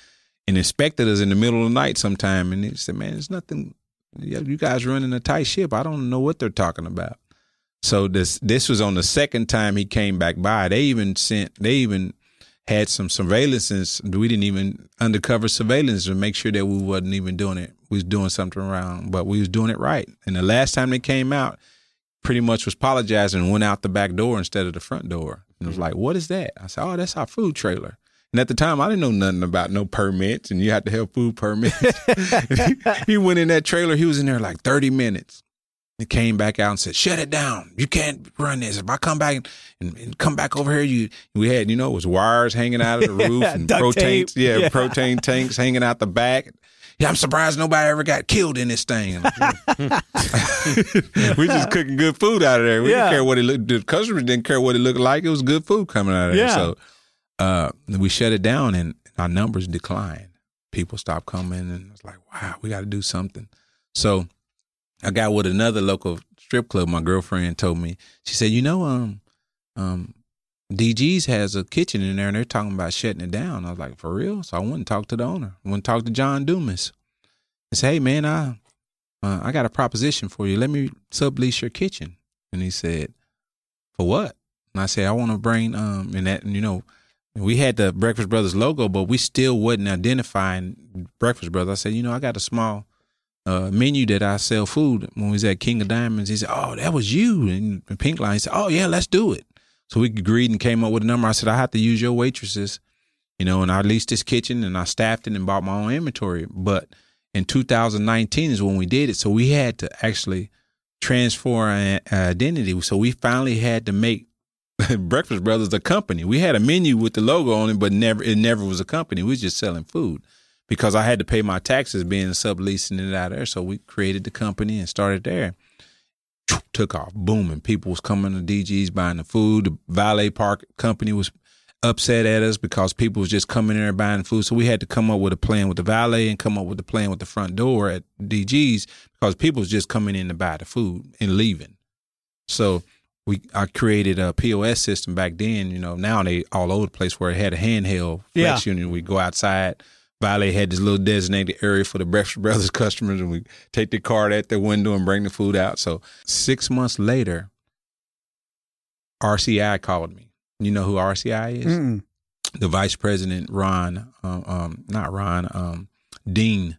and inspected us in the middle of the night sometime. And they said, man, there's nothing, you guys running a tight ship. I don't know what they're talking about. So this this was on the second time he came back by. They even sent they even had some surveillance. And we didn't even undercover surveillance to make sure that we wasn't even doing it. We was doing something wrong, but we was doing it right. And the last time they came out, pretty much was apologizing and went out the back door instead of the front door. And it was mm-hmm. like, "What is that?" I said, "Oh, that's our food trailer." And at the time, I didn't know nothing about no permits, and you had to have food permits. he went in that trailer. He was in there like thirty minutes. He came back out and said, "Shut it down! You can't run this. If I come back and, and come back over here, you we had you know it was wires hanging out of the roof and propane yeah, Yeah. propane tanks hanging out the back." Yeah, I'm surprised nobody ever got killed in this thing. we just cooking good food out of there. We Yeah. didn't care what it looked. The customers didn't care what it looked like. It was good food coming out of there. Yeah. So uh, we shut it down, and our numbers declined. People stopped coming, and it's like, wow, we got to do something. So I got with another local strip club. My girlfriend told me. She said, you know, um, um, DG's has a kitchen in there, and they're talking about shutting it down. I was like, for real? So I went and talked to the owner. I went and talked to John Dumas. I said, hey man, I uh, I got a proposition for you. Let me sublease your kitchen. And he said, for what? And I said, I want to bring um and that and you know, we had the Breakfast Brothers logo, but we still wasn't identifying Breakfast Brothers. I said, you know, I got a small uh, menu that I sell food when we was at King of Diamonds. He said, oh, that was you. And Pink Line said, oh yeah, let's do it. So we agreed and came up with a number. I said, I have to use your waitresses, you know, and I leased this kitchen and I staffed it and bought my own inventory. But in 2019 is when we did it. So we had to actually transfer our identity. So we finally had to make Breakfast Brothers a company. We had a menu with the logo on it, but never it never was a company. We was just selling food because I had to pay my taxes being subleasing it out there. So we created the company and started there. Took off, booming. People was coming to DG's buying the food. The valet park company was upset at us because people was just coming in there buying food. So we had to come up with a plan with the valet and come up with a plan with the front door at DG's because people was just coming in to buy the food and leaving. So we I created a POS system back then. You know, now they all over the place where it had a handheld flex Yeah. unit. We go outside. Valet had this little designated area for the Breakfast Brothers customers, and we take the card at the window and bring the food out. So six months later, RCI called me. You know who RCI is? Mm-mm. The vice president, Ron, um, um, not Ron, um, Dean.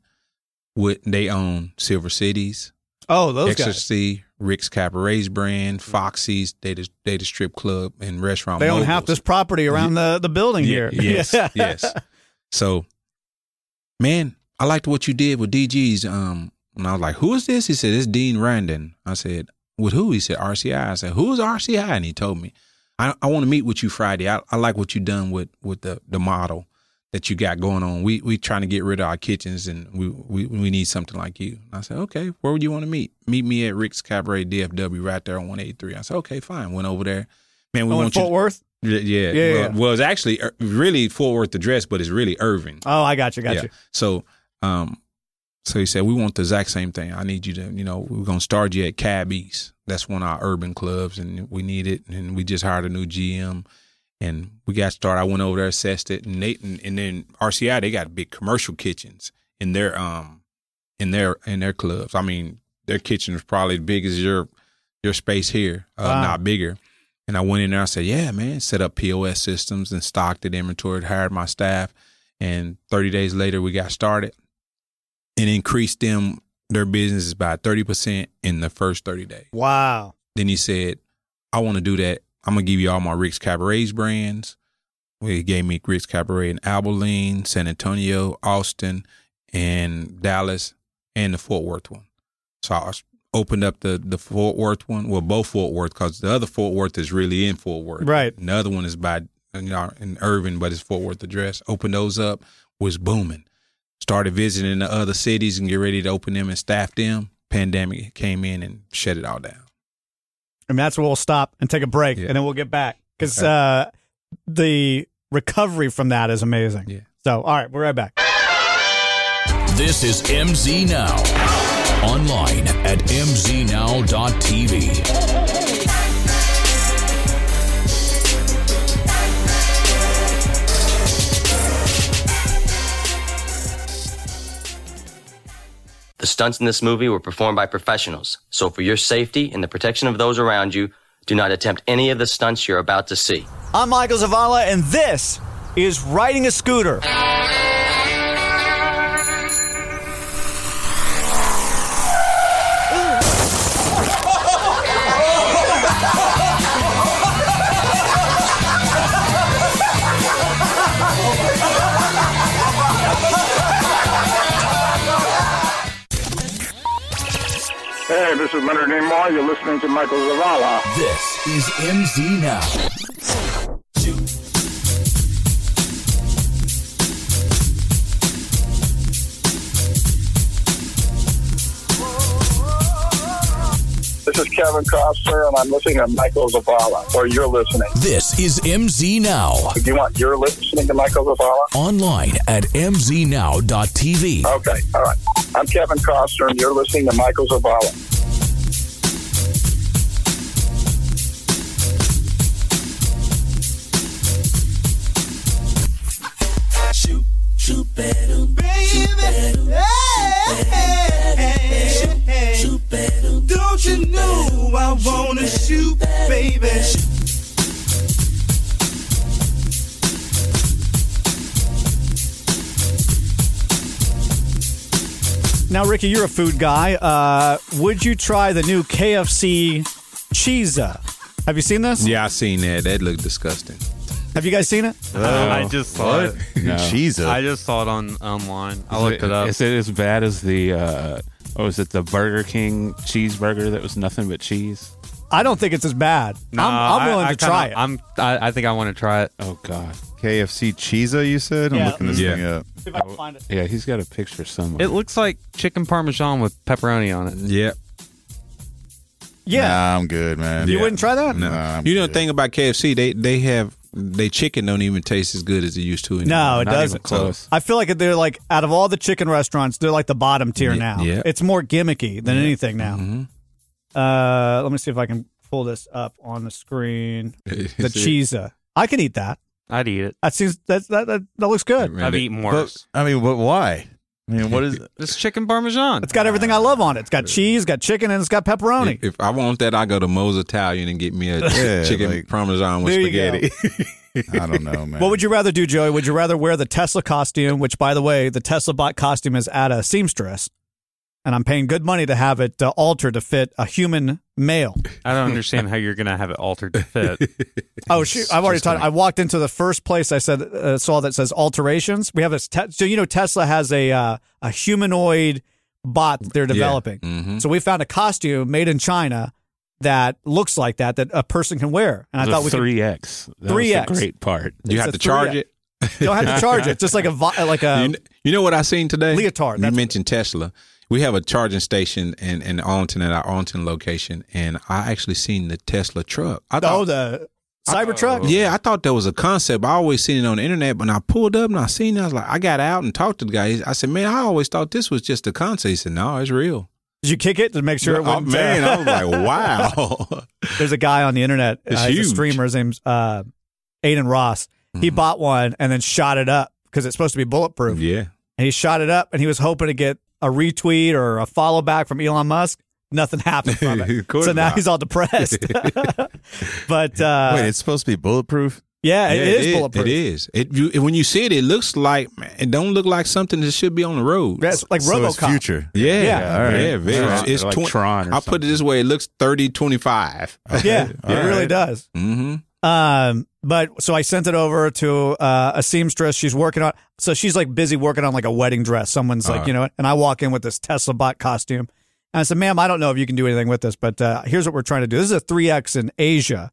With they own Silver Cities, Oh, those guys. Ecstasy, Rick's Cabarets brand, Foxy's, they the, they the strip club and restaurant. They own moguls. half this property around the, the building Yeah, here. Yes, yes. So, man, I liked what you did with DG's. Um, and I was like, "Who is this?" He said, "It's Dean Randon." I said, "With who?" He said, "RCI." I said, "Who is RCI?" And he told me, "I, I want to meet with you Friday. I, I like what you done with with the the model that you got going on. We we trying to get rid of our kitchens, and we we we need something like you." And I said, "Okay, where would you want to meet? Meet me at Rick's Cabaret DFW right there on one eighty three. I said, "Okay, fine." Went over there. Man, we Oh, want you. Fort Worth? Yeah, yeah. Well, yeah. well, it's actually uh, really Fort Worth address, but it's really Irving. Oh, I got you, got yeah. you. So, um, so he said we want the exact same thing. I need you to, you know, we're gonna start you at Cab East. That's one of our urban clubs, and we need it. And we just hired a new GM, and we got started. I went over there, assessed it, and they, and, and then RCI they got big commercial kitchens in their um in their in their clubs. I mean, their kitchen is probably as big as your your space here, uh, Wow. not bigger. And I went in there. I said, "Yeah, man." Set up POS systems and stocked it, inventoried, hired my staff, and 30 days later we got started and increased them their businesses by 30 percent in the first 30 days. Wow. Then he said, "I want to do that. I'm gonna give you all my Rick's Cabarets brands." He gave me Rick's Cabaret in Abilene, San Antonio, Austin, and Dallas, and the Fort Worth one. So I opened up the the Fort Worth one. Well, both Fort Worth because the other Fort Worth is really in Fort Worth, Right. And the other one is by you know in Irving, but it's Fort Worth address. Opened those up, was booming. Started visiting the other cities and get ready to open them and staff them. Pandemic came in and shut it all down. And that's where we'll stop and take a break, and then we'll get back because Okay. uh, the recovery from that is amazing. Yeah. So, all right, we're right back. This is MZ Now. Online at mznow.tv. The stunts in this movie were performed by professionals, so for your safety and the protection of those around you, do not attempt any of the stunts you're about to see. I'm Michael Zavala, and this is Riding a Scooter. This is Leonard Nimoy. You're listening to Michael Zavala. This is MZ Now. This is Kevin Costner, and I'm listening to Michael Zavala, or you're listening. This is MZ Now. Do you want you're listening to Michael Zavala? Online at mznow.tv. Okay, all right. I'm Kevin Costner, and you're listening to Michael Zavala. Now, Rickey, you're a food guy. Uh, would you try the new KFC Chizza? Have you seen this? Yeah, I seen that. That looked disgusting. Have you guys seen it? I just saw What? it. No. Chizza. I just saw it on online. I Is looked it, up. Is it as bad as the, uh, what was it, the Burger King cheeseburger that was nothing but cheese? I don't think it's as bad. No, I'm, I'm willing I to try it. kinda- I'm. I, I think I want to try it. Oh, God. KFC Chizza, you said? I'm Yeah. looking this Yeah. thing up. See if I can find it. Yeah, he's got a picture somewhere. It looks like chicken parmesan with pepperoni on it. Yeah. Yeah. Nah, I'm good, man. You wouldn't try that? No. Nah, I'm you know the thing about KFC, they they have they chicken don't even taste as good as it used to. Anymore. No, it Not doesn't. close. I feel like they're like out of all the chicken restaurants, they're like the bottom tier Yeah, now. yeah. It's more gimmicky than anything now. Mhm. Uh, let me see if I can pull this up on the screen. The Is Chizza. I can eat that. I'd eat it. That seems that that that, that looks good. Man, I've they- eaten But. I mean, but why? I mean, what is It's chicken parmesan. It's got everything I love on it. It's got cheese, got chicken, and it's got pepperoni. If, if I want that, I go to Moe's Italian and get me a Yeah, chicken like- parmesan with There you go. spaghetti. I don't know, man. What would you rather do, Joey? Would you rather wear the Tesla costume, which, by the way, the Tesla bot costume is at a seamstress, and I'm paying good money to have it uh, altered to fit a human male. I don't understand how you're gonna have it altered to fit. Oh, shoot! I've already Just talked. I walked into the first place I said uh, saw that says alterations. We have a te- so you know Tesla has a uh, a humanoid bot that they're developing. Mhm. So we found a costume made in China that looks like that that a person can wear, and I thought we could. three X. That 3X. was the great part. You It's have to charge 3X. it. You don't have to charge it, just like a like a. you, kn- you know what I seen today? Leotard, You that's- mentioned Tesla. We have a charging station in, in Arlington at our Arlington location, and I actually seen the Tesla truck. I oh, thought, the Cybertruck. yeah, I thought that was a concept. I always seen it on the internet, but when I pulled up and I seen it, I was like, I got out and talked to the guy. I said, man, I always thought this was just a concept. He said, no, it's real. Did you kick it to make sure it Oh, wouldn't? man, uh, I was like, wow. There's a guy on the internet. It's uh, he's a huge. streamer. His name's uh, Adin Ross. He Mm-hmm. bought one and then shot it up because it's supposed to be bulletproof. yeah. And he shot it up and he was hoping to get a retweet or a follow back from Elon Musk. Nothing happened from it. Of so now not. he's all depressed. but uh, Wait, it's supposed to be bulletproof? yeah, it Yeah, is bulletproof. It is. It you, when you see it, it looks like it don't look like something that should be on the road. That's like So it's RoboCop. future. Yeah, Yeah. all right. yeah, very. All right. It's, it's Like twen- Tron or I'll put it this way: it looks 30, 25. Yeah, it All really does. Mm-hmm. Um, but so I sent it over to uh, a seamstress. She's working on, so she's like busy working on like a wedding dress. Someone's like, Uh. you know, and I walk in with this Tesla bot costume, and I said, "Ma'am, I don't know if you can do anything with this, but uh, here's what we're trying to do. This is a three X in Asia,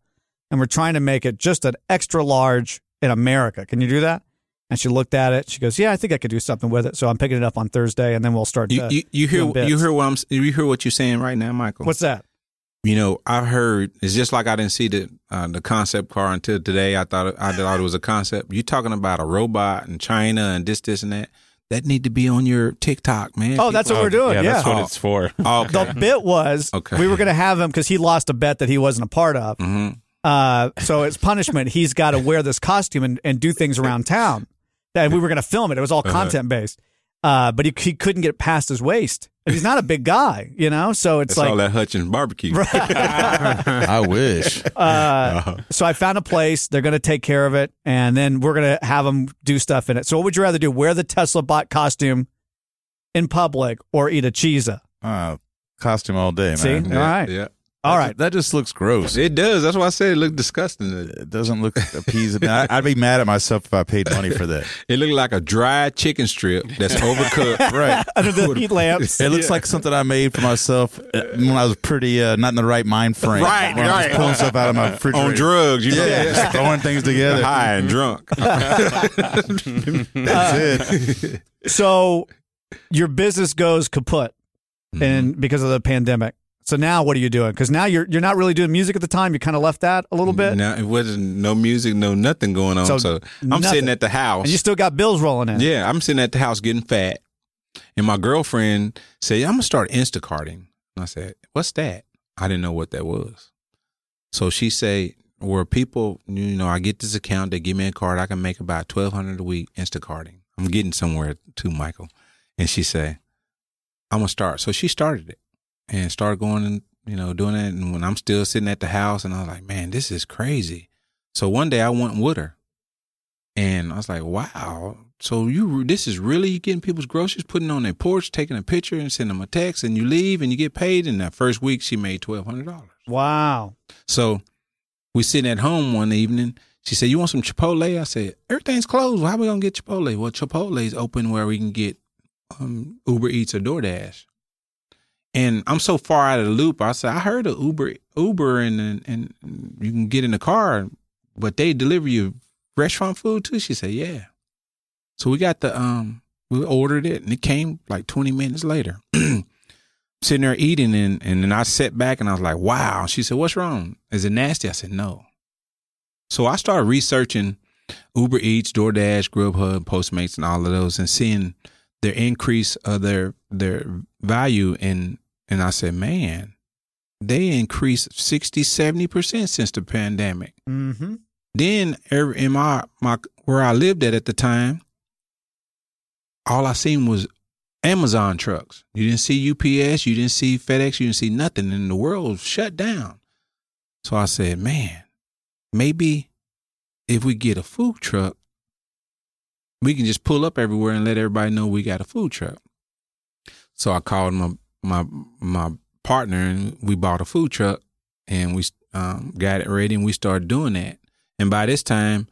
and we're trying to make it just an extra large in America. Can you do that?" And she looked at it. She goes, "Yeah, I think I could do something with it." So I'm picking it up on Thursday, and then we'll start. You, uh, you, you hear doing bits. you hear what I'm s- you hear what you're saying right now, Michael. what's that? You know? I heard it's just like I didn't see the uh, the concept car until today. I thought I thought it was a concept. You talking about a robot in China and this this and that. That need to be on your TikTok, man. Oh, that's what we're doing. Yeah, Yeah. that's what it's for. Oh, okay. The bit was Okay. we were going to have him because he lost a bet that he wasn't a part of. Mhm. Uh, so as punishment, he's got to wear this costume and, and do things around town. And we were going to film it. It was all Uh-huh. content based. Uh, but he, he couldn't get past his waist. He's not a big guy, you know. So it's That's like all that Hutchins barbecue. I wish. Uh, so I found a place. They're going to take care of it, and then we're going to have them do stuff in it. So what would you rather do? Wear the Tesla bot costume in public or eat a Chizza? Uh, costume all day, man. See? All right. Yeah. All right. That just looks gross. It does. That's why I said it looked disgusting. It doesn't look appeasing. I, I'd be mad at myself if I paid money for that. It looked like a dry chicken strip that's overcooked. Right. Under the heat lamps. It looks like something I made for myself uh, when I was pretty uh, not in the right mind frame. Right, when I was right. pulling stuff out of my refrigerator. On drugs, you know. Yeah, just throwing things together. High and drunk. That's it. So your business goes kaput, and because of the pandemic. So now what are you doing? Because now you're you're not really doing music at the time. You kind of left that a little bit, Now it wasn't no music, no nothing going on. So, So, I'm nothing. sitting at the house. and you still got bills rolling in. Yeah, I'm sitting at the house getting fat. And my girlfriend said, I'm gonna start Instacarting. And I said, What's that? I didn't know what that was. So she said, Where people, you know, I get this account, they give me a card, I can make about twelve hundred a week Instacarting. I'm getting somewhere too, Michael. And she said, I'm gonna start. So she started it and started going and you know, doing it. And when I'm still sitting at the house and I was like, Man, this is crazy. So one day I went with her and I was like, wow. So you this is really you getting people's groceries, putting on their porch, taking a picture and sending them a text, and you leave and you get paid. And that first week she made twelve hundred dollars. Wow. So we sitting at home one evening. She said, "You want some Chipotle?" I said, "Everything's closed. How we gonna get Chipotle?" Well, Chipotle's open where we can get um, Uber Eats or DoorDash. And I'm so far out of the loop. I said, "I heard of Uber, Uber, and and, and you can get in the car, but they deliver you restaurant food too." She said, "Yeah." So we got the um, we ordered it, and it came like 20 minutes later. Sitting there eating, and and then I sat back and I was like, "Wow." She said, "What's wrong? Is it nasty?" I said, "No." So I started researching Uber Eats, DoorDash, Grubhub, Postmates, and all of those, and seeing their increase of their their value. And and I said, man, they increased 60, 70 percent since the pandemic. Mm-hmm. Then every- in my my where I lived at at the time, all I seen was Amazon trucks. You didn't see UPS, you didn't see FedEx, you didn't see nothing, and the world shut down. So I said, man, maybe if we get a food truck, we can just pull up everywhere and let everybody know we got a food truck. So I called my my my partner and we bought a food truck and we um, got it ready and we started doing that. And by this time,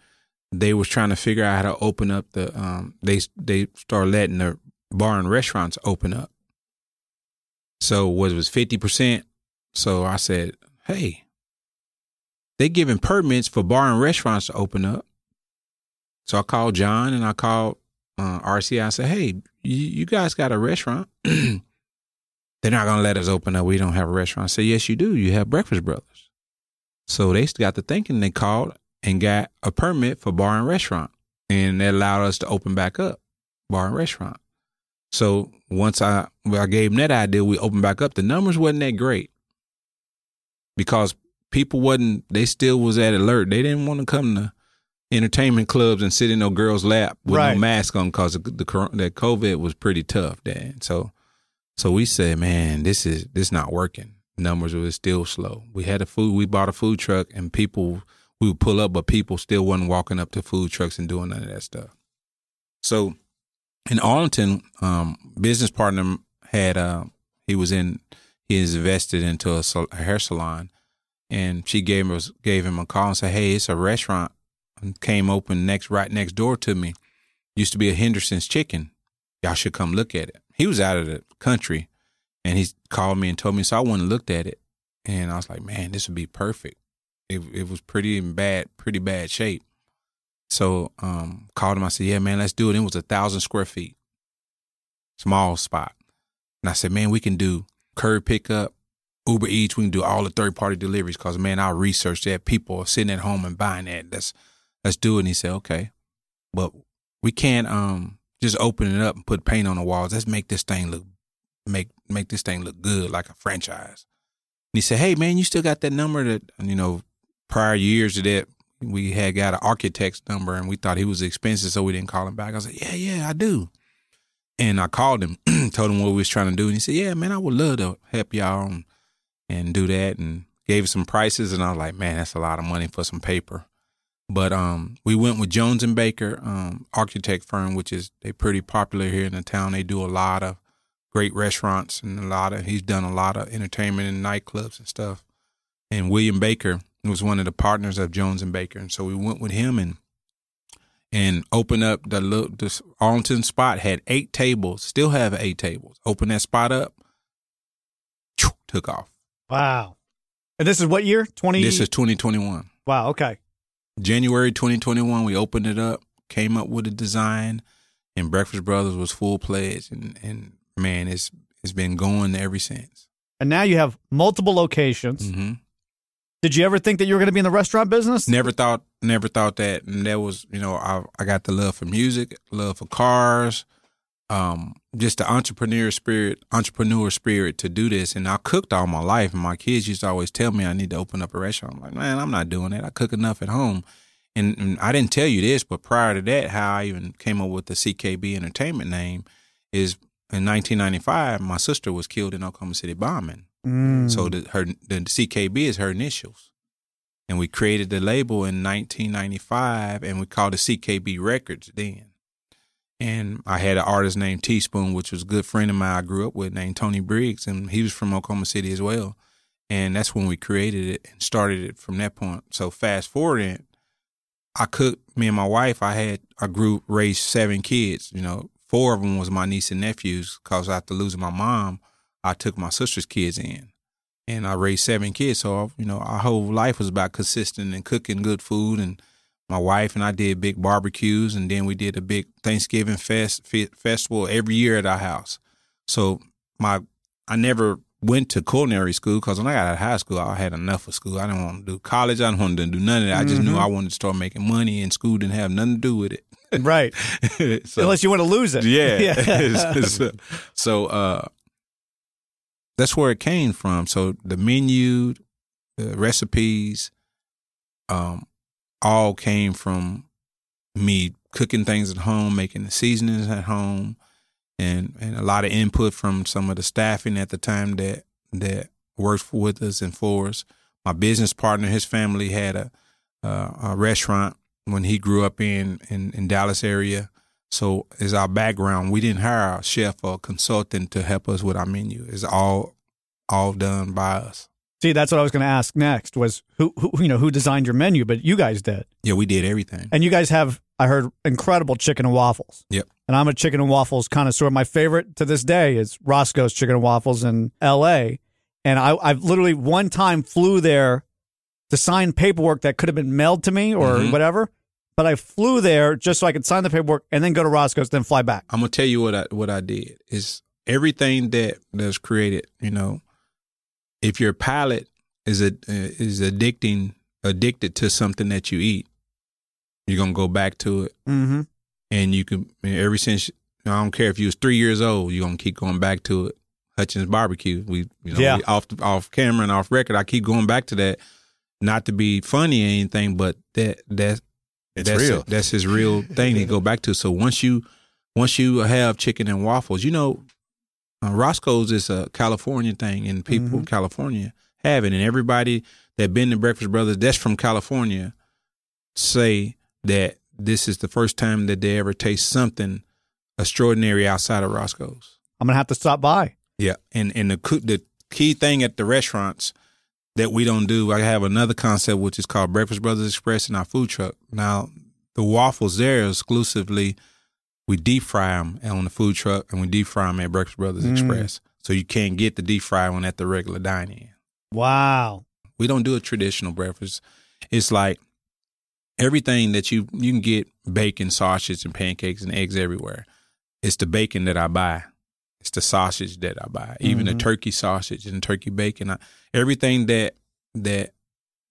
they was trying to figure out how to open up the um they they started letting the bar and restaurants open up. So what was fifty percent. So I said, hey, they giving permits for bar and restaurants to open up. So I called John and I called uh, RCI. Said, hey, you, you guys got a restaurant? They're not gonna let us open up. We don't have a restaurant. I said, yes, you do. You have Breakfast Brothers. So they got to thinking. They called and got a permit for bar and restaurant, and that allowed us to open back up bar and restaurant. So once I well, I gave them that idea, we opened back up. The numbers wasn't that great because people wasn't. They still was at alert. They didn't want to come to entertainment clubs and sit in no girl's lap with Right. no mask on because the, the that COVID was pretty tough. Then so so we said, man, this is this not working. Numbers was still slow. We had a food. We bought a food truck, and people we would pull up, but people still wasn't walking up to food trucks and doing none of that stuff. So in Arlington, um, business partner had uh, he was in he is invested into a, a hair salon, and she gave us gave him a call and said, "Hey, it's a restaurant came open next right next door to me. Used to be a Henderson's Chicken. Y'all should come look at it." He was out of the country, and he called me and told me. So I went and looked at it, and I was like, "Man, this would be perfect." It it was pretty in bad, pretty bad shape. So um, called him. I said, "Yeah, man, let's do it." It was a thousand square feet, small spot. And I said, "Man, we can do curb pickup, Uber Eats. We can do all the third party deliveries because man, I researched that. People are sitting at home and buying that. Let's let's do it." And he said, "Okay, but we can't um just open it up and put paint on the walls. Let's make this thing look make make this thing look good like a franchise." And he said, "Hey, man, you still got that number that you know prior years to that." We had got an architect's number and we thought he was expensive, so we didn't call him back. I said, Yeah, yeah, I do. And I called him, told him what we was trying to do, and he said, "Yeah, man, I would love to help y'all and, and do that." And gave some prices, and I was like, "Man, that's a lot of money for some paper." But um, we went with Jones and Baker um, architect firm, which is they pretty popular here in the town. They do a lot of great restaurants and a lot of. He's done a lot of entertainment and nightclubs and stuff. And William Baker was one of the partners of Jones and Baker, and so we went with him and and opened up the little this Arlington spot had eight tables, still have eight tables. Open that spot up, took off. Wow. And this is what year? 20 This is 2021. Wow, okay. January 2021, we opened it up, came up with a design, and Breakfast Brothers was full pledged, and and man, it's it's been going ever since. And now you have multiple locations. Mm-hmm. Did you ever think that you were going to be in the restaurant business? Never thought, never thought that, and that was, you know, I I got the love for music, love for cars, um, just the entrepreneur spirit, entrepreneur spirit to do this. And I cooked all my life, and my kids used to always tell me I need to open up a restaurant. I'm like, man, I'm not doing that. I cook enough at home. And, and I didn't tell you this, but prior to that, how I even came up with the CKB Entertainment name is in 1995, my sister was killed in Oklahoma City bombing. Mm. So the her the CKB is her initials, and we created the label in 1995, and we called it CKB Records then. And I had an artist named Teaspoon, which was a good friend of mine I grew up with, named Tony Briggs, and he was from Oklahoma City as well. And that's when we created it and started it from that point. So fast forward, it, I cooked. Me and my wife, I had a group raised seven kids. You know, four of them was my niece and nephews. Cause after losing my mom, I took my sister's kids in, and I raised seven kids. So you know, our whole life was about consistent and cooking good food. And my wife and I did big barbecues, and then we did a big Thanksgiving fest fe- festival every year at our house. So my I never went to culinary school because when I got out of high school, I had enough of school. I didn't want to do college. I didn't want to do none of that. I just knew Mhm. I wanted to start making money, and school didn't have nothing to do with it. Right. So- Unless you want to lose it. yeah. Yeah. so so, uh, that's where it came from. So the menu, the recipes, um, all came from me cooking things at home, making the seasonings at home, and and a lot of input from some of the staffing at the time that that worked with us and for us. My business partner, his family had a uh, a restaurant when he grew up in, in in Dallas area. So is our background. We didn't hire a chef or a consultant to help us with our menu. It's all all done by us. See, that's what I was going to ask next was who, who, you know, who designed your menu, but you guys did. Yeah, we did everything. And you guys have, I heard, incredible chicken and waffles. Yep. And I'm a chicken and waffles connoisseur. My favorite to this day is Roscoe's Chicken and Waffles in L.A. And I, I've literally one time flew there to sign paperwork that could have been mailed to me or Mhm. whatever. But I flew there just so I could sign the paperwork and then go to Roscoe's, then fly back. I'm gonna tell you what I what I did is everything that that's created. You know, if your palate is a is addicting addicted to something that you eat, you're gonna go back to it, Mm-hmm. and you can ever since I don't care if you was three years old, you're gonna keep going back to it. Hutchins Barbecue, we you know Yeah. we off off camera and off record, I keep going back to that, not to be funny or anything, but that that It's that's real. that's his real thing to go back to. So once you once you have chicken and waffles, you know, uh, Roscoe's is a California thing, and people in California have it, and everybody that been to Breakfast Brothers that's from California say that this is the first time that they ever taste something extraordinary outside of Roscoe's. I'm going to have to stop by. Yeah, and and the the key thing at the restaurants that we don't do, I have another concept which is called Breakfast Brothers Express in our food truck. Now, the waffles there exclusively we deep fry them on the food truck and we deep fry them at Breakfast Brothers Mm. Express. So you can't get the deep fry one at the regular dine-in. Wow. We don't do a traditional breakfast. It's like everything that you you can get bacon, sausage, and pancakes and eggs everywhere. It's the bacon that I buy. It's the sausage that I buy. Even the Mhm. turkey sausage and turkey bacon. I, everything that that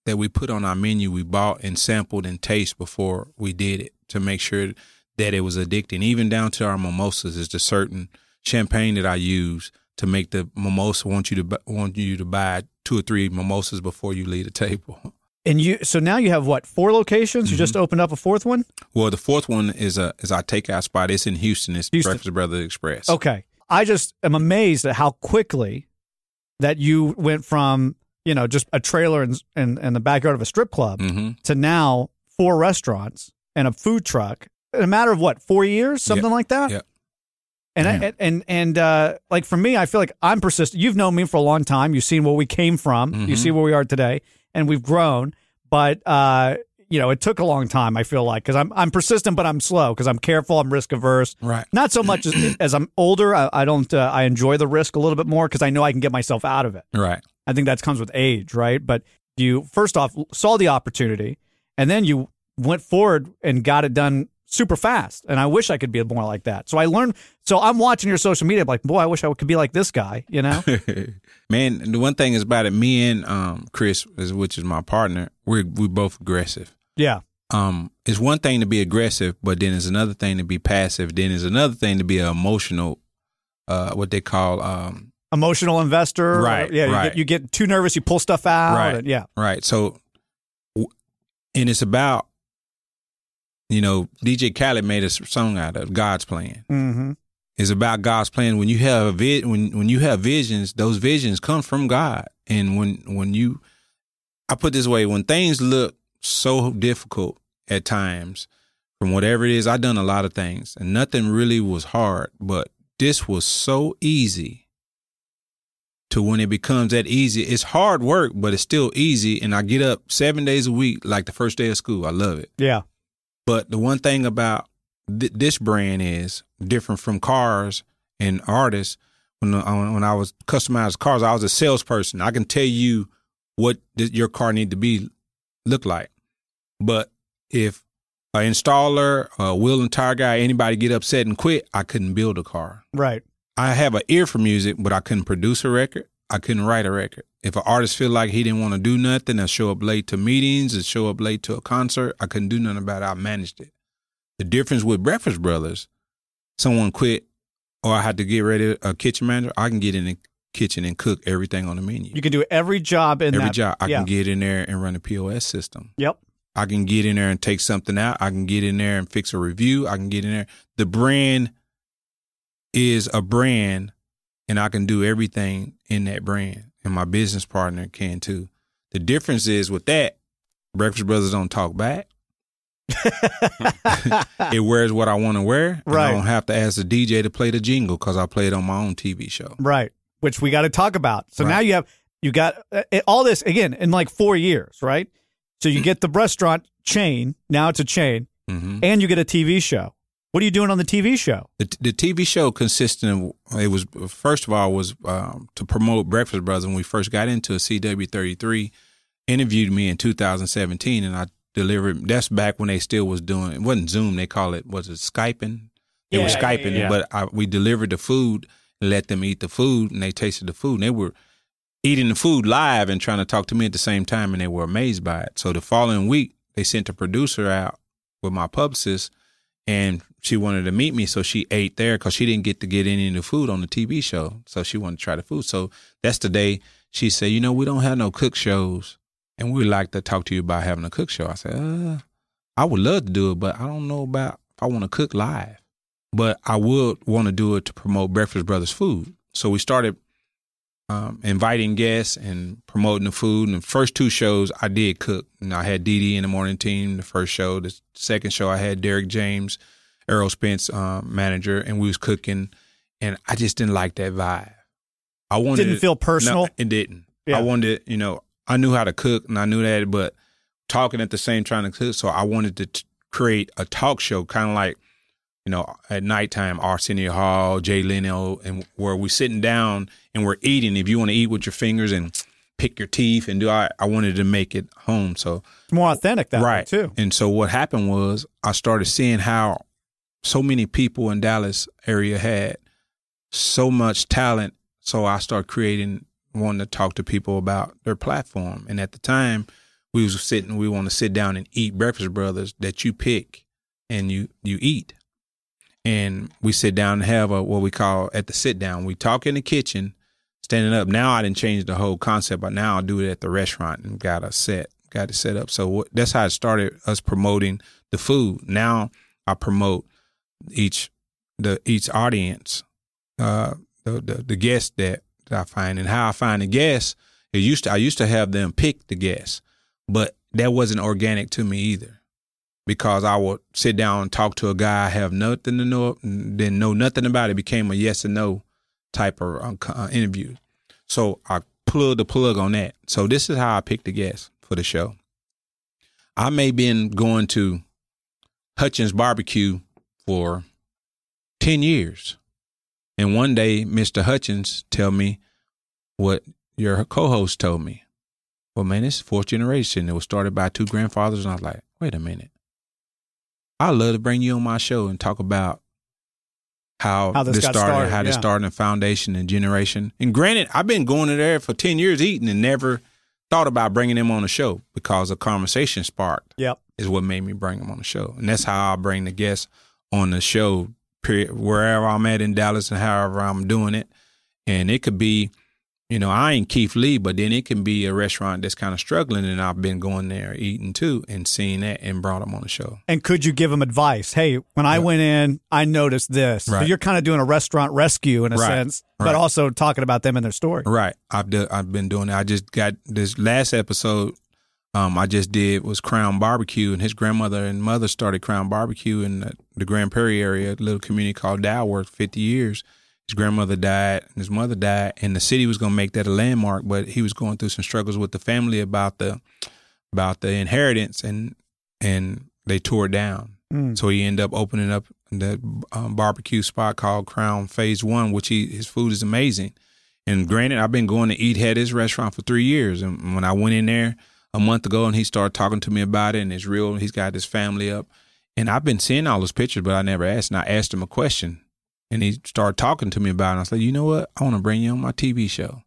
that we put on our menu, we bought and sampled and taste before we did it to make sure that it was addicting. Even down to our mimosas is the certain champagne that I use to make the mimosa. Want you to want you to buy two or three mimosas before you leave the table. And you, so now you have what four locations? You Mm-hmm. just opened up a fourth one. Well, the fourth one is a is our takeout spot. It's in Houston. It's Houston. Breakfast Brothers Express. Okay, I just am amazed at how quickly that you went from you know just a trailer in in, in the backyard of a strip club Mm-hmm. to now four restaurants and a food truck a matter of what four years, something like that. Yeah. And I, and and uh, like for me, I feel like I'm persistent. You've known me for a long time. You've seen where we came from. You Mhm. see where we are today, and we've grown. But uh, you know, it took a long time. I feel like because I'm I'm persistent, but I'm slow because I'm careful. I'm risk averse. Right. Not so much as, as I'm older. I, I don't. Uh, I enjoy the risk a little bit more because I know I can get myself out of it. Right. I think that comes with age, right? But you first off saw the opportunity, and then you went forward and got it done super fast. And I wish I could be more like that. So I learned. So I'm watching your social media, like, boy, I wish I could be like this guy. You know? Man, the one thing is about it, me and um, Chris, is- which is my partner, we're we both aggressive. yeah. Um, it's one thing to be aggressive, but then it's another thing to be passive. Then it's another thing to be an emotional, uh, what they call um, Emotional investor. Right, Yeah. You, get, you get too nervous, you pull stuff out. right. and- yeah. Right. So, and it's about, you know, DJ Khaled made a song out of God's plan. Mm-hmm. It's about God's plan. When you have a vid, when when you have visions, those visions come from God. And when when you, I put this way, when things look so difficult at times, from whatever it is, I've done a lot of things, and nothing really was hard. But this was so easy. To when it becomes that easy, it's hard work, but it's still easy. And I get up seven days a week, like the first day of school. I love it. Yeah. But the one thing about th- this brand is different from cars and artists. When uh, I, when I was customized cars, I was a salesperson. I can tell you what th- your car need to be look like. But if an installer, a wheel and tire guy, anybody get upset and quit, I couldn't build a car. Right. I have an ear for music, but I couldn't produce a record. I couldn't write a record. If an artist feel like he didn't want to do nothing and show up late to meetings and show up late to a concert, I couldn't do nothing about it. I managed it. The difference with Breakfast Brothers, someone quit or I had to get ready a kitchen manager, I can get in the kitchen and cook everything on the menu. You can do every job in Every that. job. I yeah. can get in there and run a POS system. Yep. I can get in there and take something out. I can get in there and fix a review. I can get in there. The brand is a brand, and I can do everything in that brand. And my business partner can too. The difference is with that, Breakfast Brothers don't talk back. it wears what I want to wear. Right. I don't have to ask the DJ to play the jingle because I play it on my own TV show. Right. Which we got to talk about. So Right. now you have you got uh, all this again in like four years, right? So you get the restaurant chain. Now it's a chain, Mhm. and you get a TV show. What are you doing on the TV show? The, the TV show consisted of it was first of all was um, to promote Breakfast Brothers when we first got into it. CW33 interviewed me in 2017, and I delivered. That's back when they still was doing. It wasn't Zoom. They call it was it Skyping. It was Skyping, yeah, yeah. but I, we delivered the food and let them eat the food, and they tasted the food, and they were eating the food live and trying to talk to me at the same time, and they were amazed by it. So the following week, they sent a producer out with my publicist, and she wanted to meet me, so she ate there because she didn't get to get any of the food on the TV show, so she wanted to try the food. So that's the day she said, "You know, we don't have no cook shows, and we'd like to talk to you about having a cook show." I said, "Uh, I would love to do it, but I don't know about if I want to cook live, but I would want to do it to promote Breakfast Brothers food." So we started um, inviting guests and promoting the food. And the first two shows I did cook. And I had Dee Dee in the morning team. The first show, the second show, I had Derrick James, Errol Spence, um, manager, and we was cooking. And I just didn't like that vibe. I wanted Didn't feel personal? No, it didn't. Yeah. I wanted, you know, I knew how to cook and I knew that, but talking at the same trying to cook. So I wanted to t- create a talk show, kind of like you know, at nighttime, Arsenio Hall, Jay Leno, and where we're sitting down and we're eating. If you want to eat with your fingers and pick your teeth and do, I, I wanted to make it home. So It's more authentic that way, right too. And so what happened was I started seeing how so many people in Dallas area had so much talent. So I started creating, wanting to talk to people about their platform. And at the time, we was sitting, we want to sit down and eat Breakfast Brothers that you pick and you you eat. And we sit down and have a what we call at the sit down. We talk in the kitchen, standing up. Now I didn't change the whole concept, but now I do it at the restaurant and got a set got it set up. So what, that's how it started. Us promoting the food. Now I promote each the each audience, uh, the the, the guests that, that I find and how I find the guests. It used to I used to have them pick the guests, but that wasn't organic to me either because I would sit down and talk to a guy I have nothing to know, didn't know nothing about it. Became a yes or no type of uh, uh, interview. So I pulled the plug on that. So this is how I picked the guest for the show. I may been going to Hutchins Barbecue for ten years, and one day Mr. Hutchins tell me what your co-host told me. Well, man, it's fourth generation. It was started by two grandfathers, and I was like, wait a minute. I love to bring you on my show and talk about how, How this this started, started, how this yeah. started, and foundation and generation. And granted, I've been going to there for ten years eating and never thought about bringing them on the show because a conversation sparked. Yep. is what made me bring them on the show, and that's how I bring the guests on the show. Period, wherever I'm at in Dallas and however I'm doing it, and it could be, you know, I ain't Keith Lee, but then it can be a restaurant that's kind of struggling, and I've been going there eating too and seeing that and brought them on the show. And could you give them advice? Hey, when I went in, I noticed this. So you're kind of doing a restaurant rescue in a Right. sense, but Right. also talking about them and their story. Right. I've do, I've been doing it. I just got this last episode. Um, I just did was Crown Barbecue, and his grandmother and mother started Crown Barbecue in the, the Grand Prairie area, a little community called Dalworth, fifty years. His grandmother died, and his mother died, and the city was going to make that a landmark, but he was going through some struggles with the family about the about the inheritance, and and they tore it down. Mm. So he ended up opening up the um, barbecue spot called Crown Phase One, which he his food is amazing. And granted, I've been going to eat at his restaurant for three years, and when I went in there a month ago, and he started talking to me about it, and it's real. He's got his family up, and I've been seeing all those pictures, but I never asked. And I asked him a question, and he started talking to me about it. And I said, "You know what? I want to bring you on my TV show."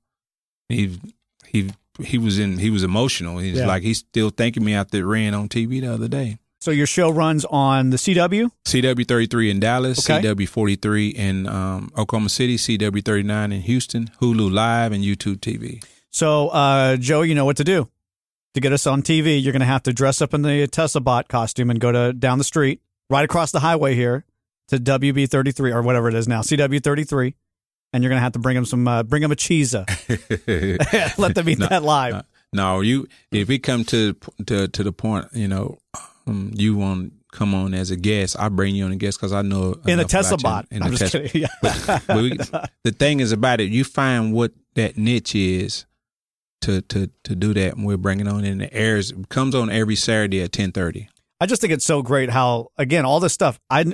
He he he was in he was emotional. He's Yeah. like he's still thanking me after it ran on TV the other day. So your show runs on the CW? CW thirty three in Dallas, Okay. CW forty three in um, Oklahoma City, CW thirty nine in Houston, Hulu Live, and YouTube TV. So, uh, Joe, you know what to do. To get us on TV, you're going to have to dress up in the Tesla bot costume and go to down the street, right across the highway here to WB33 or whatever it is now, CW33. And you're going to have to bring them some, uh, bring them a Chizza. Let them eat No, that live. No, no, you if we come to to to the point, you know, um, you want to come on as a guest, I bring you on a guest because I know In a Tesla bot. In I'm a just Tesla- kidding. But, but we, the thing is about it, you find what that niche is to to to do that, and we're bringing on in the airs. It comes on every Saturday at ten thirty. I just think it's so great how, again, all this stuff, I,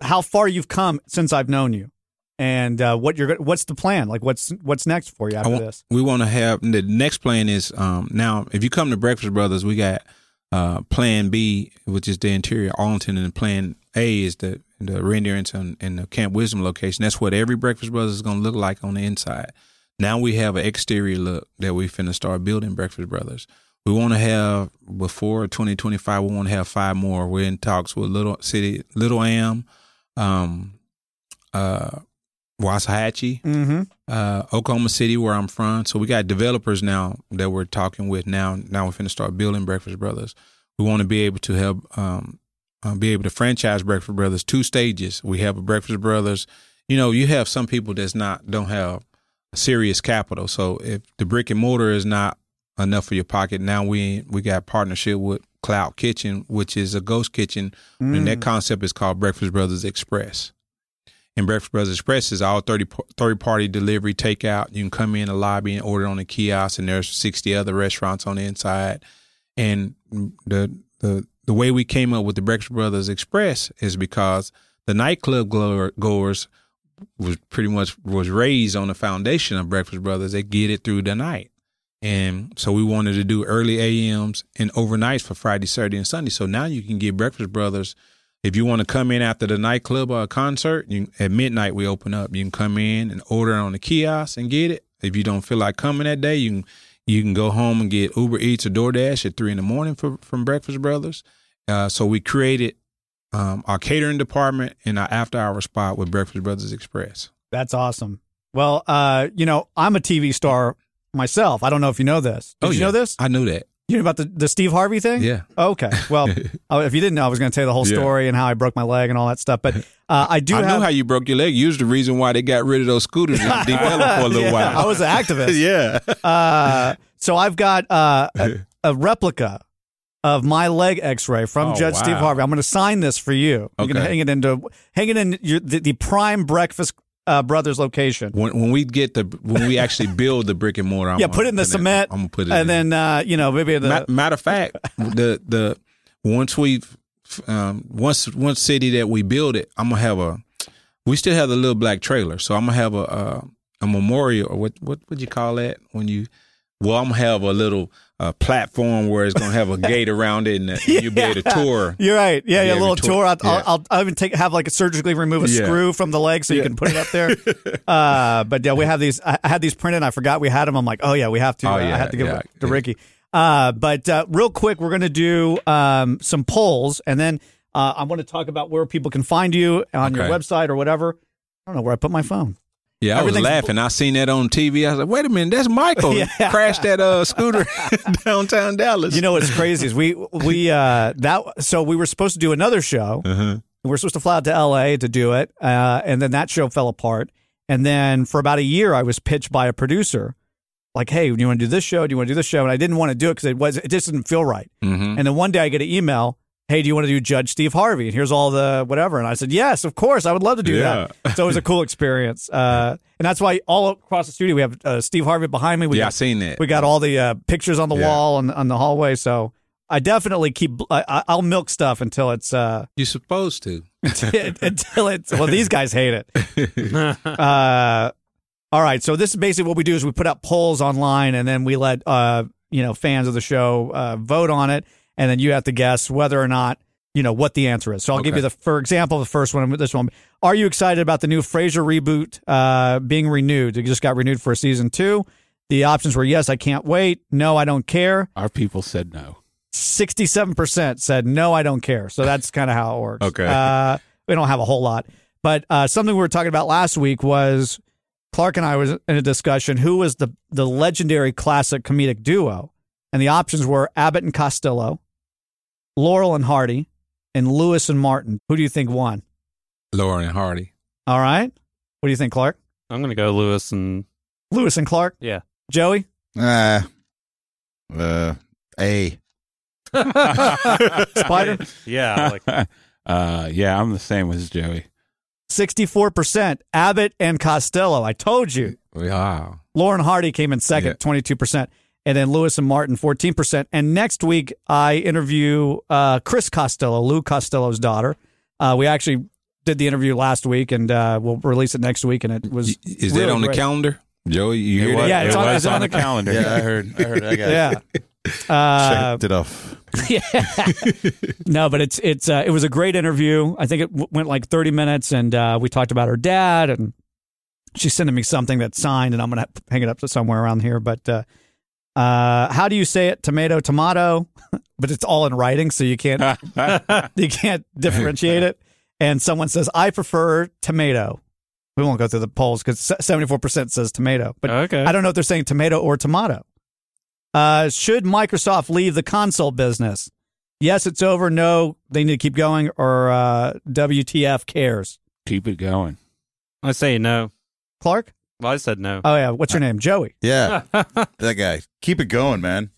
how far you've come since I've known you and uh, what you're, what's the plan? Like what's, what's next for you after want- this? We want to have the next plan is um, now. If you come to Breakfast Brothers, we got uh, Plan B, which is the interior Arlington, and Plan A is the the renderings and, and the Camp Wisdom location. That's what every Breakfast Brothers is going to look like on the inside. Now we have an exterior look that we finna start building Breakfast Brothers. We want to have before 2025. We want to have five more. We're in talks with Little City, Little Elm, um, uh, Waxahachie, Mm-hmm. uh, Oklahoma City, where I'm from. So we got developers now that we're talking with. Now, now we're going to start building Breakfast Brothers. We want to be able to help, um, uh, be able to franchise Breakfast Brothers two stages. We have a Breakfast Brothers. You know, you have some people that's not don't have serious capital. So if the brick and mortar is not enough for your pocket, now we we got partnership with Cloud Kitchen, which is a ghost kitchen, and that Mm. concept is called Breakfast Brothers Express. And Breakfast Brothers Express is all 30 po- third party delivery takeout. You can come in the lobby and order on the kiosk, and there's 60 other restaurants on the inside. And the the the way we came up with the Breakfast Brothers Express is because the nightclub goer- goers was pretty much was raised on the foundation of Breakfast Brothers. They get it through the night. And so we wanted to do early AMs and overnights for Friday, Saturday, and Sunday. So now you can get Breakfast Brothers. If you want to come in after the nightclub or a concert, you, at midnight we open up. You can come in and order on the kiosk and get it. If you don't feel like coming that day, you can you can go home and get Uber Eats or DoorDash at three in the morning for, from Breakfast Brothers. Uh, so we created um, our catering department and our after hour spot with Breakfast Brothers Express. That's awesome. Well, uh, you know, I'm a TV star myself. I don't know if you know this. Did you know this? I knew that. You know about the, the Steve Harvey thing? Yeah. Okay. Well, oh, if you didn't know, I was going to tell you the whole Yeah. story and how I broke my leg and all that stuff. But uh, I do I have. knew how you broke your leg. You was the reason why they got rid of those scooters and developed for a little Yeah, while. I was an activist. yeah. Uh, so I've got uh, a, a replica of my leg X-ray from Oh, Judge Steve. Harvey. I'm going to sign this for you. You can Okay. hang it into hang it in your, the, the Prime Breakfast uh, Brothers location. When, when we get the when we actually build the brick and mortar, I'm yeah, gonna put it in the cement. I'm gonna put it. and in. then uh, you know maybe the Ma- matter of fact, the the once we um, once one city that we build it, I'm gonna have a. We still have the little black trailer, so I'm gonna have a uh, a memorial or what what would you call that when you? Well, I'm gonna have a little uh, platform where it's gonna have a gate around it, and uh, you'll be able to tour. You're right. Yeah, yeah, a little to tour. I'll, Yeah. I'll, I'll, even take have like a surgically remove a Yeah. screw from the leg so you can put it up there. uh, but yeah, we have these. I I had these printed. And I forgot we had them. I'm like, oh yeah, we have to. Oh, I yeah, had to give yeah, it to Ricky. Uh, but uh, real quick, we're gonna do um, some polls, and then uh, I want to talk about where people can find you on your website or whatever. I don't know where I put my phone. Yeah, I was laughing. I seen that on TV. I was like, "Wait a minute, that's Michael Yeah. crashed that uh, scooter downtown Dallas." You know what's crazy is we we uh that so we were supposed to do another show. Uh-huh. We were supposed to fly out to L.A. to do it, uh, and then that show fell apart. And then for about a year, I was pitched by a producer, like, "Hey, do you want to do this show? Do you want to do this show?" And I didn't want to do it because it was it just didn't feel right. Mhm. And then one day I get an email, "Hey, do you want to do Judge Steve Harvey?" And here's all the whatever. And I said, "Yes, of course, I would love to do Yeah. that." So it was a cool experience, uh, and that's why all across the studio we have uh, Steve Harvey behind me. We yeah, I got seen that. we got all the uh, pictures on the Yeah. wall and on the hallway. So I definitely keep. I, I- I'll milk stuff until it's uh, You're supposed to. until it's. Well, these guys hate it. Uh, all right. So this is basically what we do is we put up polls online and then we let uh, you know fans of the show uh, vote on it, and then you have to guess whether or not you know what the answer is. So I'll give you the for example the first one. This one. Are you excited about the new Frasier reboot uh, being renewed? It just got renewed for season two. The options were yes, I can't wait. No, I don't care. Our people said no. 67% said no i don't care so that's kind of how it works Okay. uh, we don't have a whole lot but uh, something we were talking about last week was clark and i was in a discussion who was the, the legendary classic comedic duo and the options were abbott and costello laurel and hardy and lewis and martin. Who do you think won? Laurel and Hardy. all right. What do you think clark? I'm gonna go Lewis and lewis and clark? Yeah. joey? Ah, uh, A. spider? Yeah, like uh, yeah, I'm the same as Joey. 64% abbott and costello. I told you. Wow. Laurel Hardy came in second, twenty two percent, and then Lewis and Martin fourteen percent. And next week I interview uh, Chris Costello, Lou Costello's daughter. Uh, we actually did the interview last week, and uh, we'll release it next week. And it was Is that really on the calendar? Joey, you It hear was, that? Yeah, it's it on- was it's on, on the the- calendar. Yeah, I heard. I heard. I got it. Yeah. Uh, checked it off. yeah. no, but it's it's uh, it was a great interview. I think it w- went like thirty minutes, and uh, we talked about her dad, and she's sending me something that's signed, and I'm gonna hang it up to somewhere around here. But uh, how do you say it? Tomato, tomato, but it's all in writing, so you can't you can't differentiate it. And someone says, "I prefer tomato." We won't go through the polls because seventy four percent says tomato, but Okay. I don't know if they're saying tomato or tomato. Uh, should Microsoft leave the console business? Yes, it's over. No, they need to keep going. Or uh, WTF cares? Keep it going. I say no. Clark? Well, I said no. Oh yeah, what's your name? Joey. Yeah, that guy. Keep it going, man.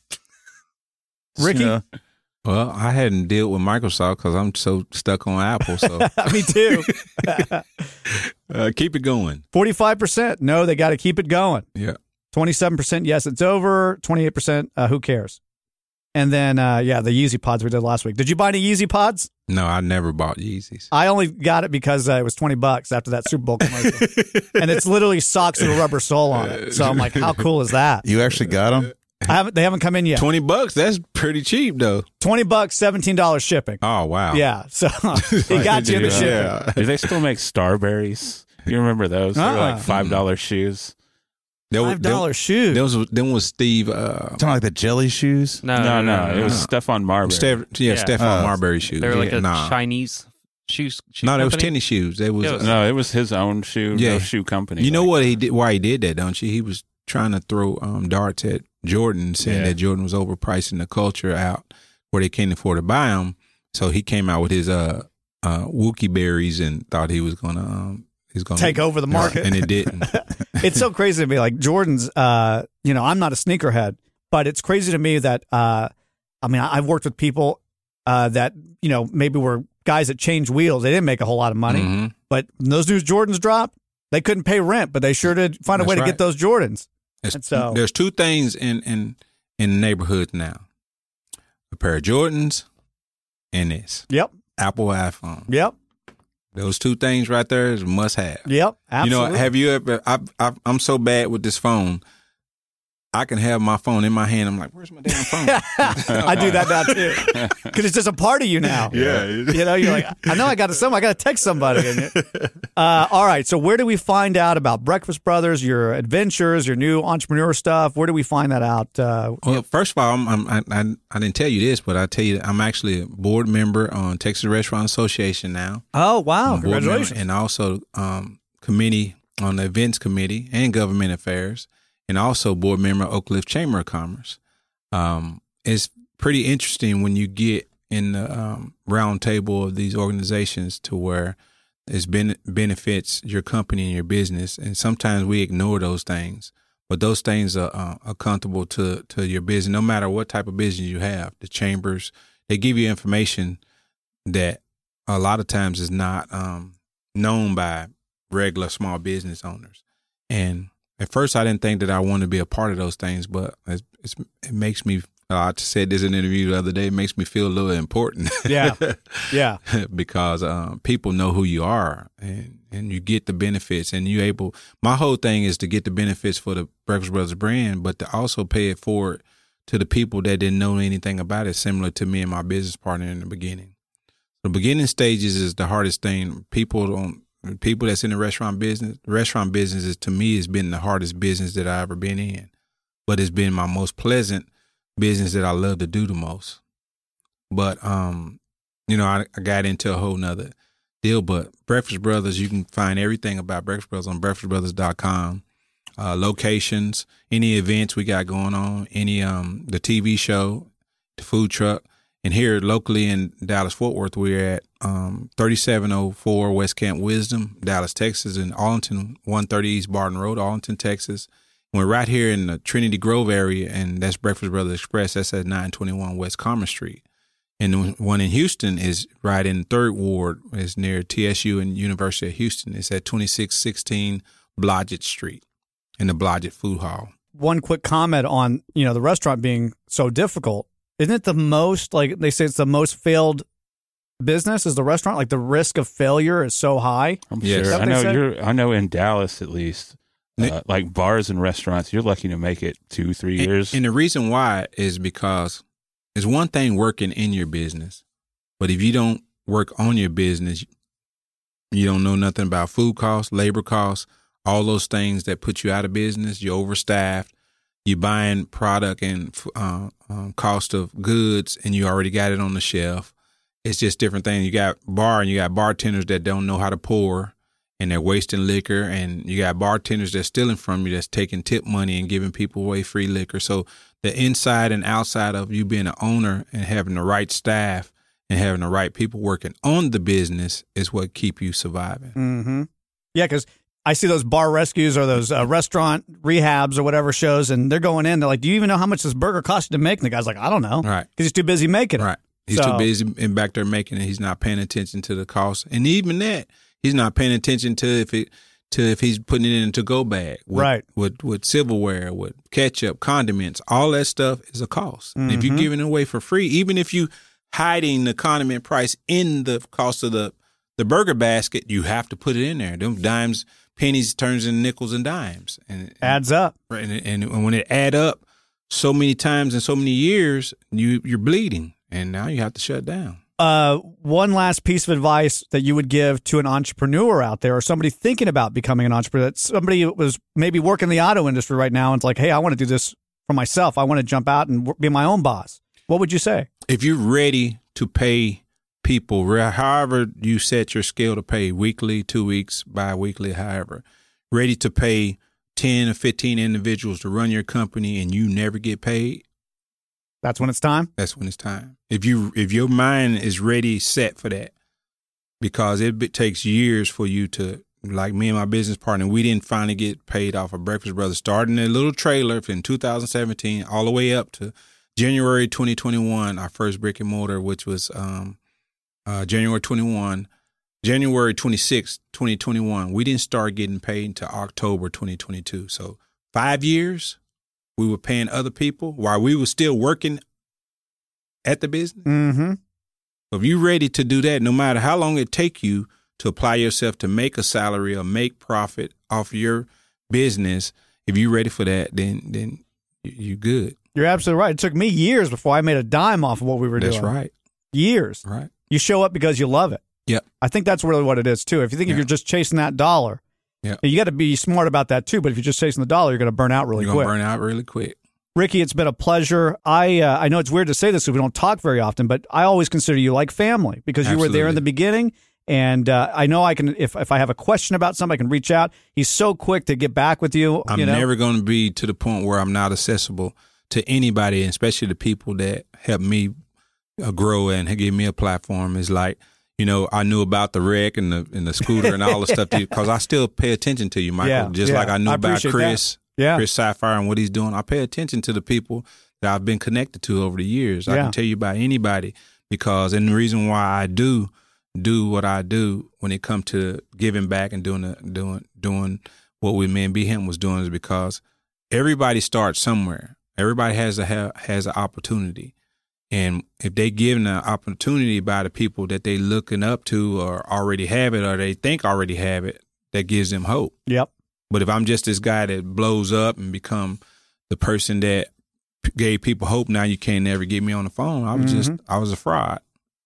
Ricky? You know, Well, I hadn't dealt with Microsoft because I'm so stuck on Apple. So Me too. uh, keep it going. Forty five percent. No, they got to keep it going. Yeah. Twenty seven percent. Yes, it's over. Twenty eight percent. uh, Who cares? And then uh, yeah, the Yeezy pods we did last week. Did you buy any Yeezy pods? No, I never bought Yeezys. I only got it because uh, it was twenty bucks after that Super Bowl commercial, and it's literally socks with a rubber sole on it. So I'm like, how cool is that? you actually got them? I haven't. They haven't come in yet. Twenty bucks. That's pretty cheap, though. Twenty bucks, seventeen dollars shipping. Oh wow. Yeah, so it got you in the shipping. Yeah. Do they still make Starburys? You remember those? They were Uh-uh. like five dollar shoes. That was- Five dollar shoes. That was then was Steve. Uh, Talking like the jelly shoes. No, No, no, it was Stephon Marbury. Steph, yeah, Yeah. Stephon Oh. Marbury shoes. They were like yeah, a nah. Chinese shoes. shoe No, that was company? tennis shoes. They was. It was- uh, No, it was his own shoe. Yeah. no shoe company. you know like- what he did? Why he did that? Don't you? He was trying to throw um, darts at Jordan, saying Yeah. that Jordan was overpricing the culture out where they can't afford to buy them. So he came out with his uh, uh, Wookie berries and thought he was gonna um, he's gonna Take over the market. and it didn't. it's so crazy to me. Like Jordan's, uh, you know, I'm not a sneakerhead, but it's crazy to me that, uh, I mean, I've worked with people uh, that, you know, maybe were guys that changed wheels. They didn't make a whole lot of money, Mhm. but when those new Jordans dropped, they couldn't pay rent, but they sure did find a That's way to get those Jordans. So- there's two things in in in neighborhoods now: a pair of Jordans and this Yep. Apple iPhone. Yep. Those two things right there is must have. Yep. You know, have you ever? I, I, I'm so bad with this phone. I can have my phone in my hand. I'm like, where's my damn phone? I do that now too, because it's just a part of you now. Yeah. you know, you're like, I know I got to some, I got to text somebody. Uh, all right, so where do we find out about Breakfast Brothers, your adventures, your new entrepreneur stuff? Where do we find that out? Uh, Well, first of all, I'm, I'm, I, I I didn't tell you this, but I tell you, I'm actually a board member on Texas Restaurant Association now. oh wow, I'm a board member congratulations! and also um, committee on the events committee and government affairs, and also board member Oak Cliff Chamber of Commerce. Um, it's pretty interesting when you get in the um, round table of these organizations to where it's ben- benefits your company and your business, and sometimes we ignore those things. But those things are uh, accountable to to your business, no matter what type of business you have. The chambers they give you information that a lot of times is not um, known by regular small business owners. And at first, I didn't think that I wanted to be a part of those things, but it's, it's, it makes me. I said this in an interview the other day. It makes me feel a little important. Yeah. Yeah. because um, people know who you are, and and you get the benefits, and you able. My whole thing is to get the benefits for the Breakfast Brothers brand, but to also pay it forward to the people that didn't know anything about it, similar to me and my business partner in the beginning. The beginning stages is the hardest thing. People don't. People that's in the restaurant business, restaurant business is to me has been the hardest business that I ever been in, but it's been my most pleasant business that I love to do the most. But um, you know, I, I got into a whole nother deal. But Breakfast Brothers, you can find everything about Breakfast Brothers on breakfastbrothers.com. Uh, locations, any events we got going on, any um the TV show, the food truck, and here locally in Dallas Fort Worth, we're at um 3704 West Camp Wisdom, Dallas, Texas, and Arlington 130 East Barton Road, Arlington, Texas. We're right here in the Trinity Grove area, and that's Breakfast Brothers Express. That's at 921 West Commerce Street. And the one in Houston is right in Third Ward. It's near TSU and University of Houston. It's at 2616 Blodgett Street in the Blodgett Food Hall. One quick comment on you know the restaurant being so difficult. Isn't it the most like they say it's the most failed business is the restaurant? Like the risk of failure is so high. I'm Yes. Sure. I know say? you're. I know in Dallas at least, uh, like bars and restaurants, you're lucky to make it two, three And- years. And, the reason why is because it's one thing working in your business, but if you don't work on your business, you don't know nothing about food costs, labor costs, all those things that put you out of business. You're overstaffed. You're buying product and uh, um, cost of goods, and you already got it on the shelf. It's just different things. You got bar and you got bartenders that don't know how to pour, and they're wasting liquor, and you got bartenders that's stealing from you, that's taking tip money and giving people away free liquor. So the inside and outside of you being an owner and having the right staff and having the right people working on the business is what keep you surviving. Mm-hmm. Yeah, because I see those bar rescues or those uh, restaurant rehabs or whatever shows, and they're going in. They're like, "Do you even know how much this burger cost you to make?" And the guy's like, "I don't know," Right. Because he's too busy making it. Right. He's So- too busy and back there making it. He's not paying attention to the cost, and even that, he's not paying attention to if it to if he's putting it in a to go bag, with, Right. With with silverware, with ketchup, condiments, all that stuff is a cost. And if you're Mhm. giving it away for free, even if you hiding the condiment price in the cost of the the burger basket, you have to put it in there. Them dimes, pennies turns into nickels and dimes, and Adds up. Right, and, and, and when it add up so many times in so many years, you you're bleeding, and now you have to shut down. Uh, one last piece of advice that you would give to an entrepreneur out there, or somebody thinking about becoming an entrepreneur. That somebody was maybe working in the auto industry right now, and it's like, "Hey, I want to do this for myself. I want to jump out and be my own boss." What would you say? If you're ready to pay people, however you set your scale to pay, weekly, two weeks, bi-weekly, however, ready to pay ten or fifteen individuals to run your company and you never get paid, That's when it's time. that's when it's time. If you if your mind is ready, set for that, because it be- takes years for you to like me and my business partner. We didn't finally get paid off of Breakfast Brothers, starting a little trailer in 2017, all the way up to January 2021, our first brick and mortar, which was um, uh, January 21. January 26, 2021, we didn't start getting paid until October 2022. So five years we were paying other people while we were still working at the business. Mm-hmm. So if you're ready to do that, no matter how long it take you to apply yourself to make a salary or make profit off your business, if you're ready for that, then then you- you good. You're absolutely right. It took me years before I made a dime off of what we were That's doing. That's right. Years. Right. You show up because you love it. Yeah. I think that's really what it is too. If you think if you're just chasing that dollar, Yeah. you got to be smart about that too. But if you're just chasing the dollar, you're going to burn out really You're quick. burn out really quick. Ricky, it's been a pleasure. I uh, I know it's weird to say this because we don't talk very often, but I always consider you like family because you were there in the beginning. And uh, I know I can if if I have a question about something, I can reach out. He's so quick to get back with you. I'm you know? never going to be to the point where I'm not accessible to anybody, especially the people that help me grow and give me a platform. Is like, you know, I knew about the wreck and the and the scooter and all the stuff because I still pay attention to you, Michael. Yeah, just yeah. like I knew I about Chris, that. Yeah. Chris Sapphire and what he's doing. I pay attention to the people that I've been connected to over the years. I can tell you about anybody because, and the reason why I do do what I do when it comes to giving back and doing the, doing doing what we me and B Hamp was doing is because everybody starts somewhere. Everybody has a ha- has an opportunity, and if they given an opportunity by the people that they looking up to or already have it or they think already have it, that gives them hope. Yep. But if I'm just this guy that blows up and become the person that gave people hope, now you can't never get me on the phone. I was just Mhm. I was a fraud.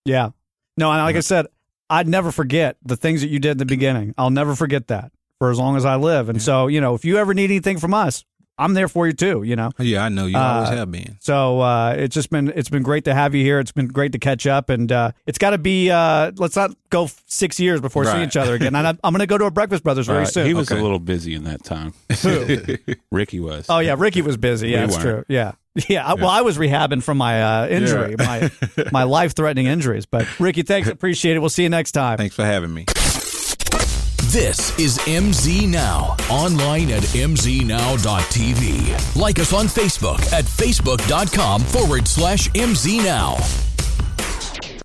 Yeah. No, and like I said, I'd never forget the things that you did in the beginning. I'll never forget that for as long as I live. And so, you know, if you ever need anything from us, I'm there for you too, you know. Yeah, I know you always Uh, have been. So uh, it's just been it's been great to have you here. It's been great to catch up, and uh, it's got to be. Uh, let's not go six years before seeing each other again. And I'm, I'm going to go to a Breakfast Brothers very Right. soon. He was a little busy in that time. Who? Ricky was. Oh yeah, Ricky was busy. Yeah, We that's weren't. true. Yeah, yeah. I- Well, I was rehabbing from my uh, injury, Yeah. my my life threatening injuries. But Ricky, thanks, appreciate it. We'll see you next time. Thanks for having me. This is MZ Now, online at mznow.tv. Like us on Facebook at facebook.com forward slash MZ Now.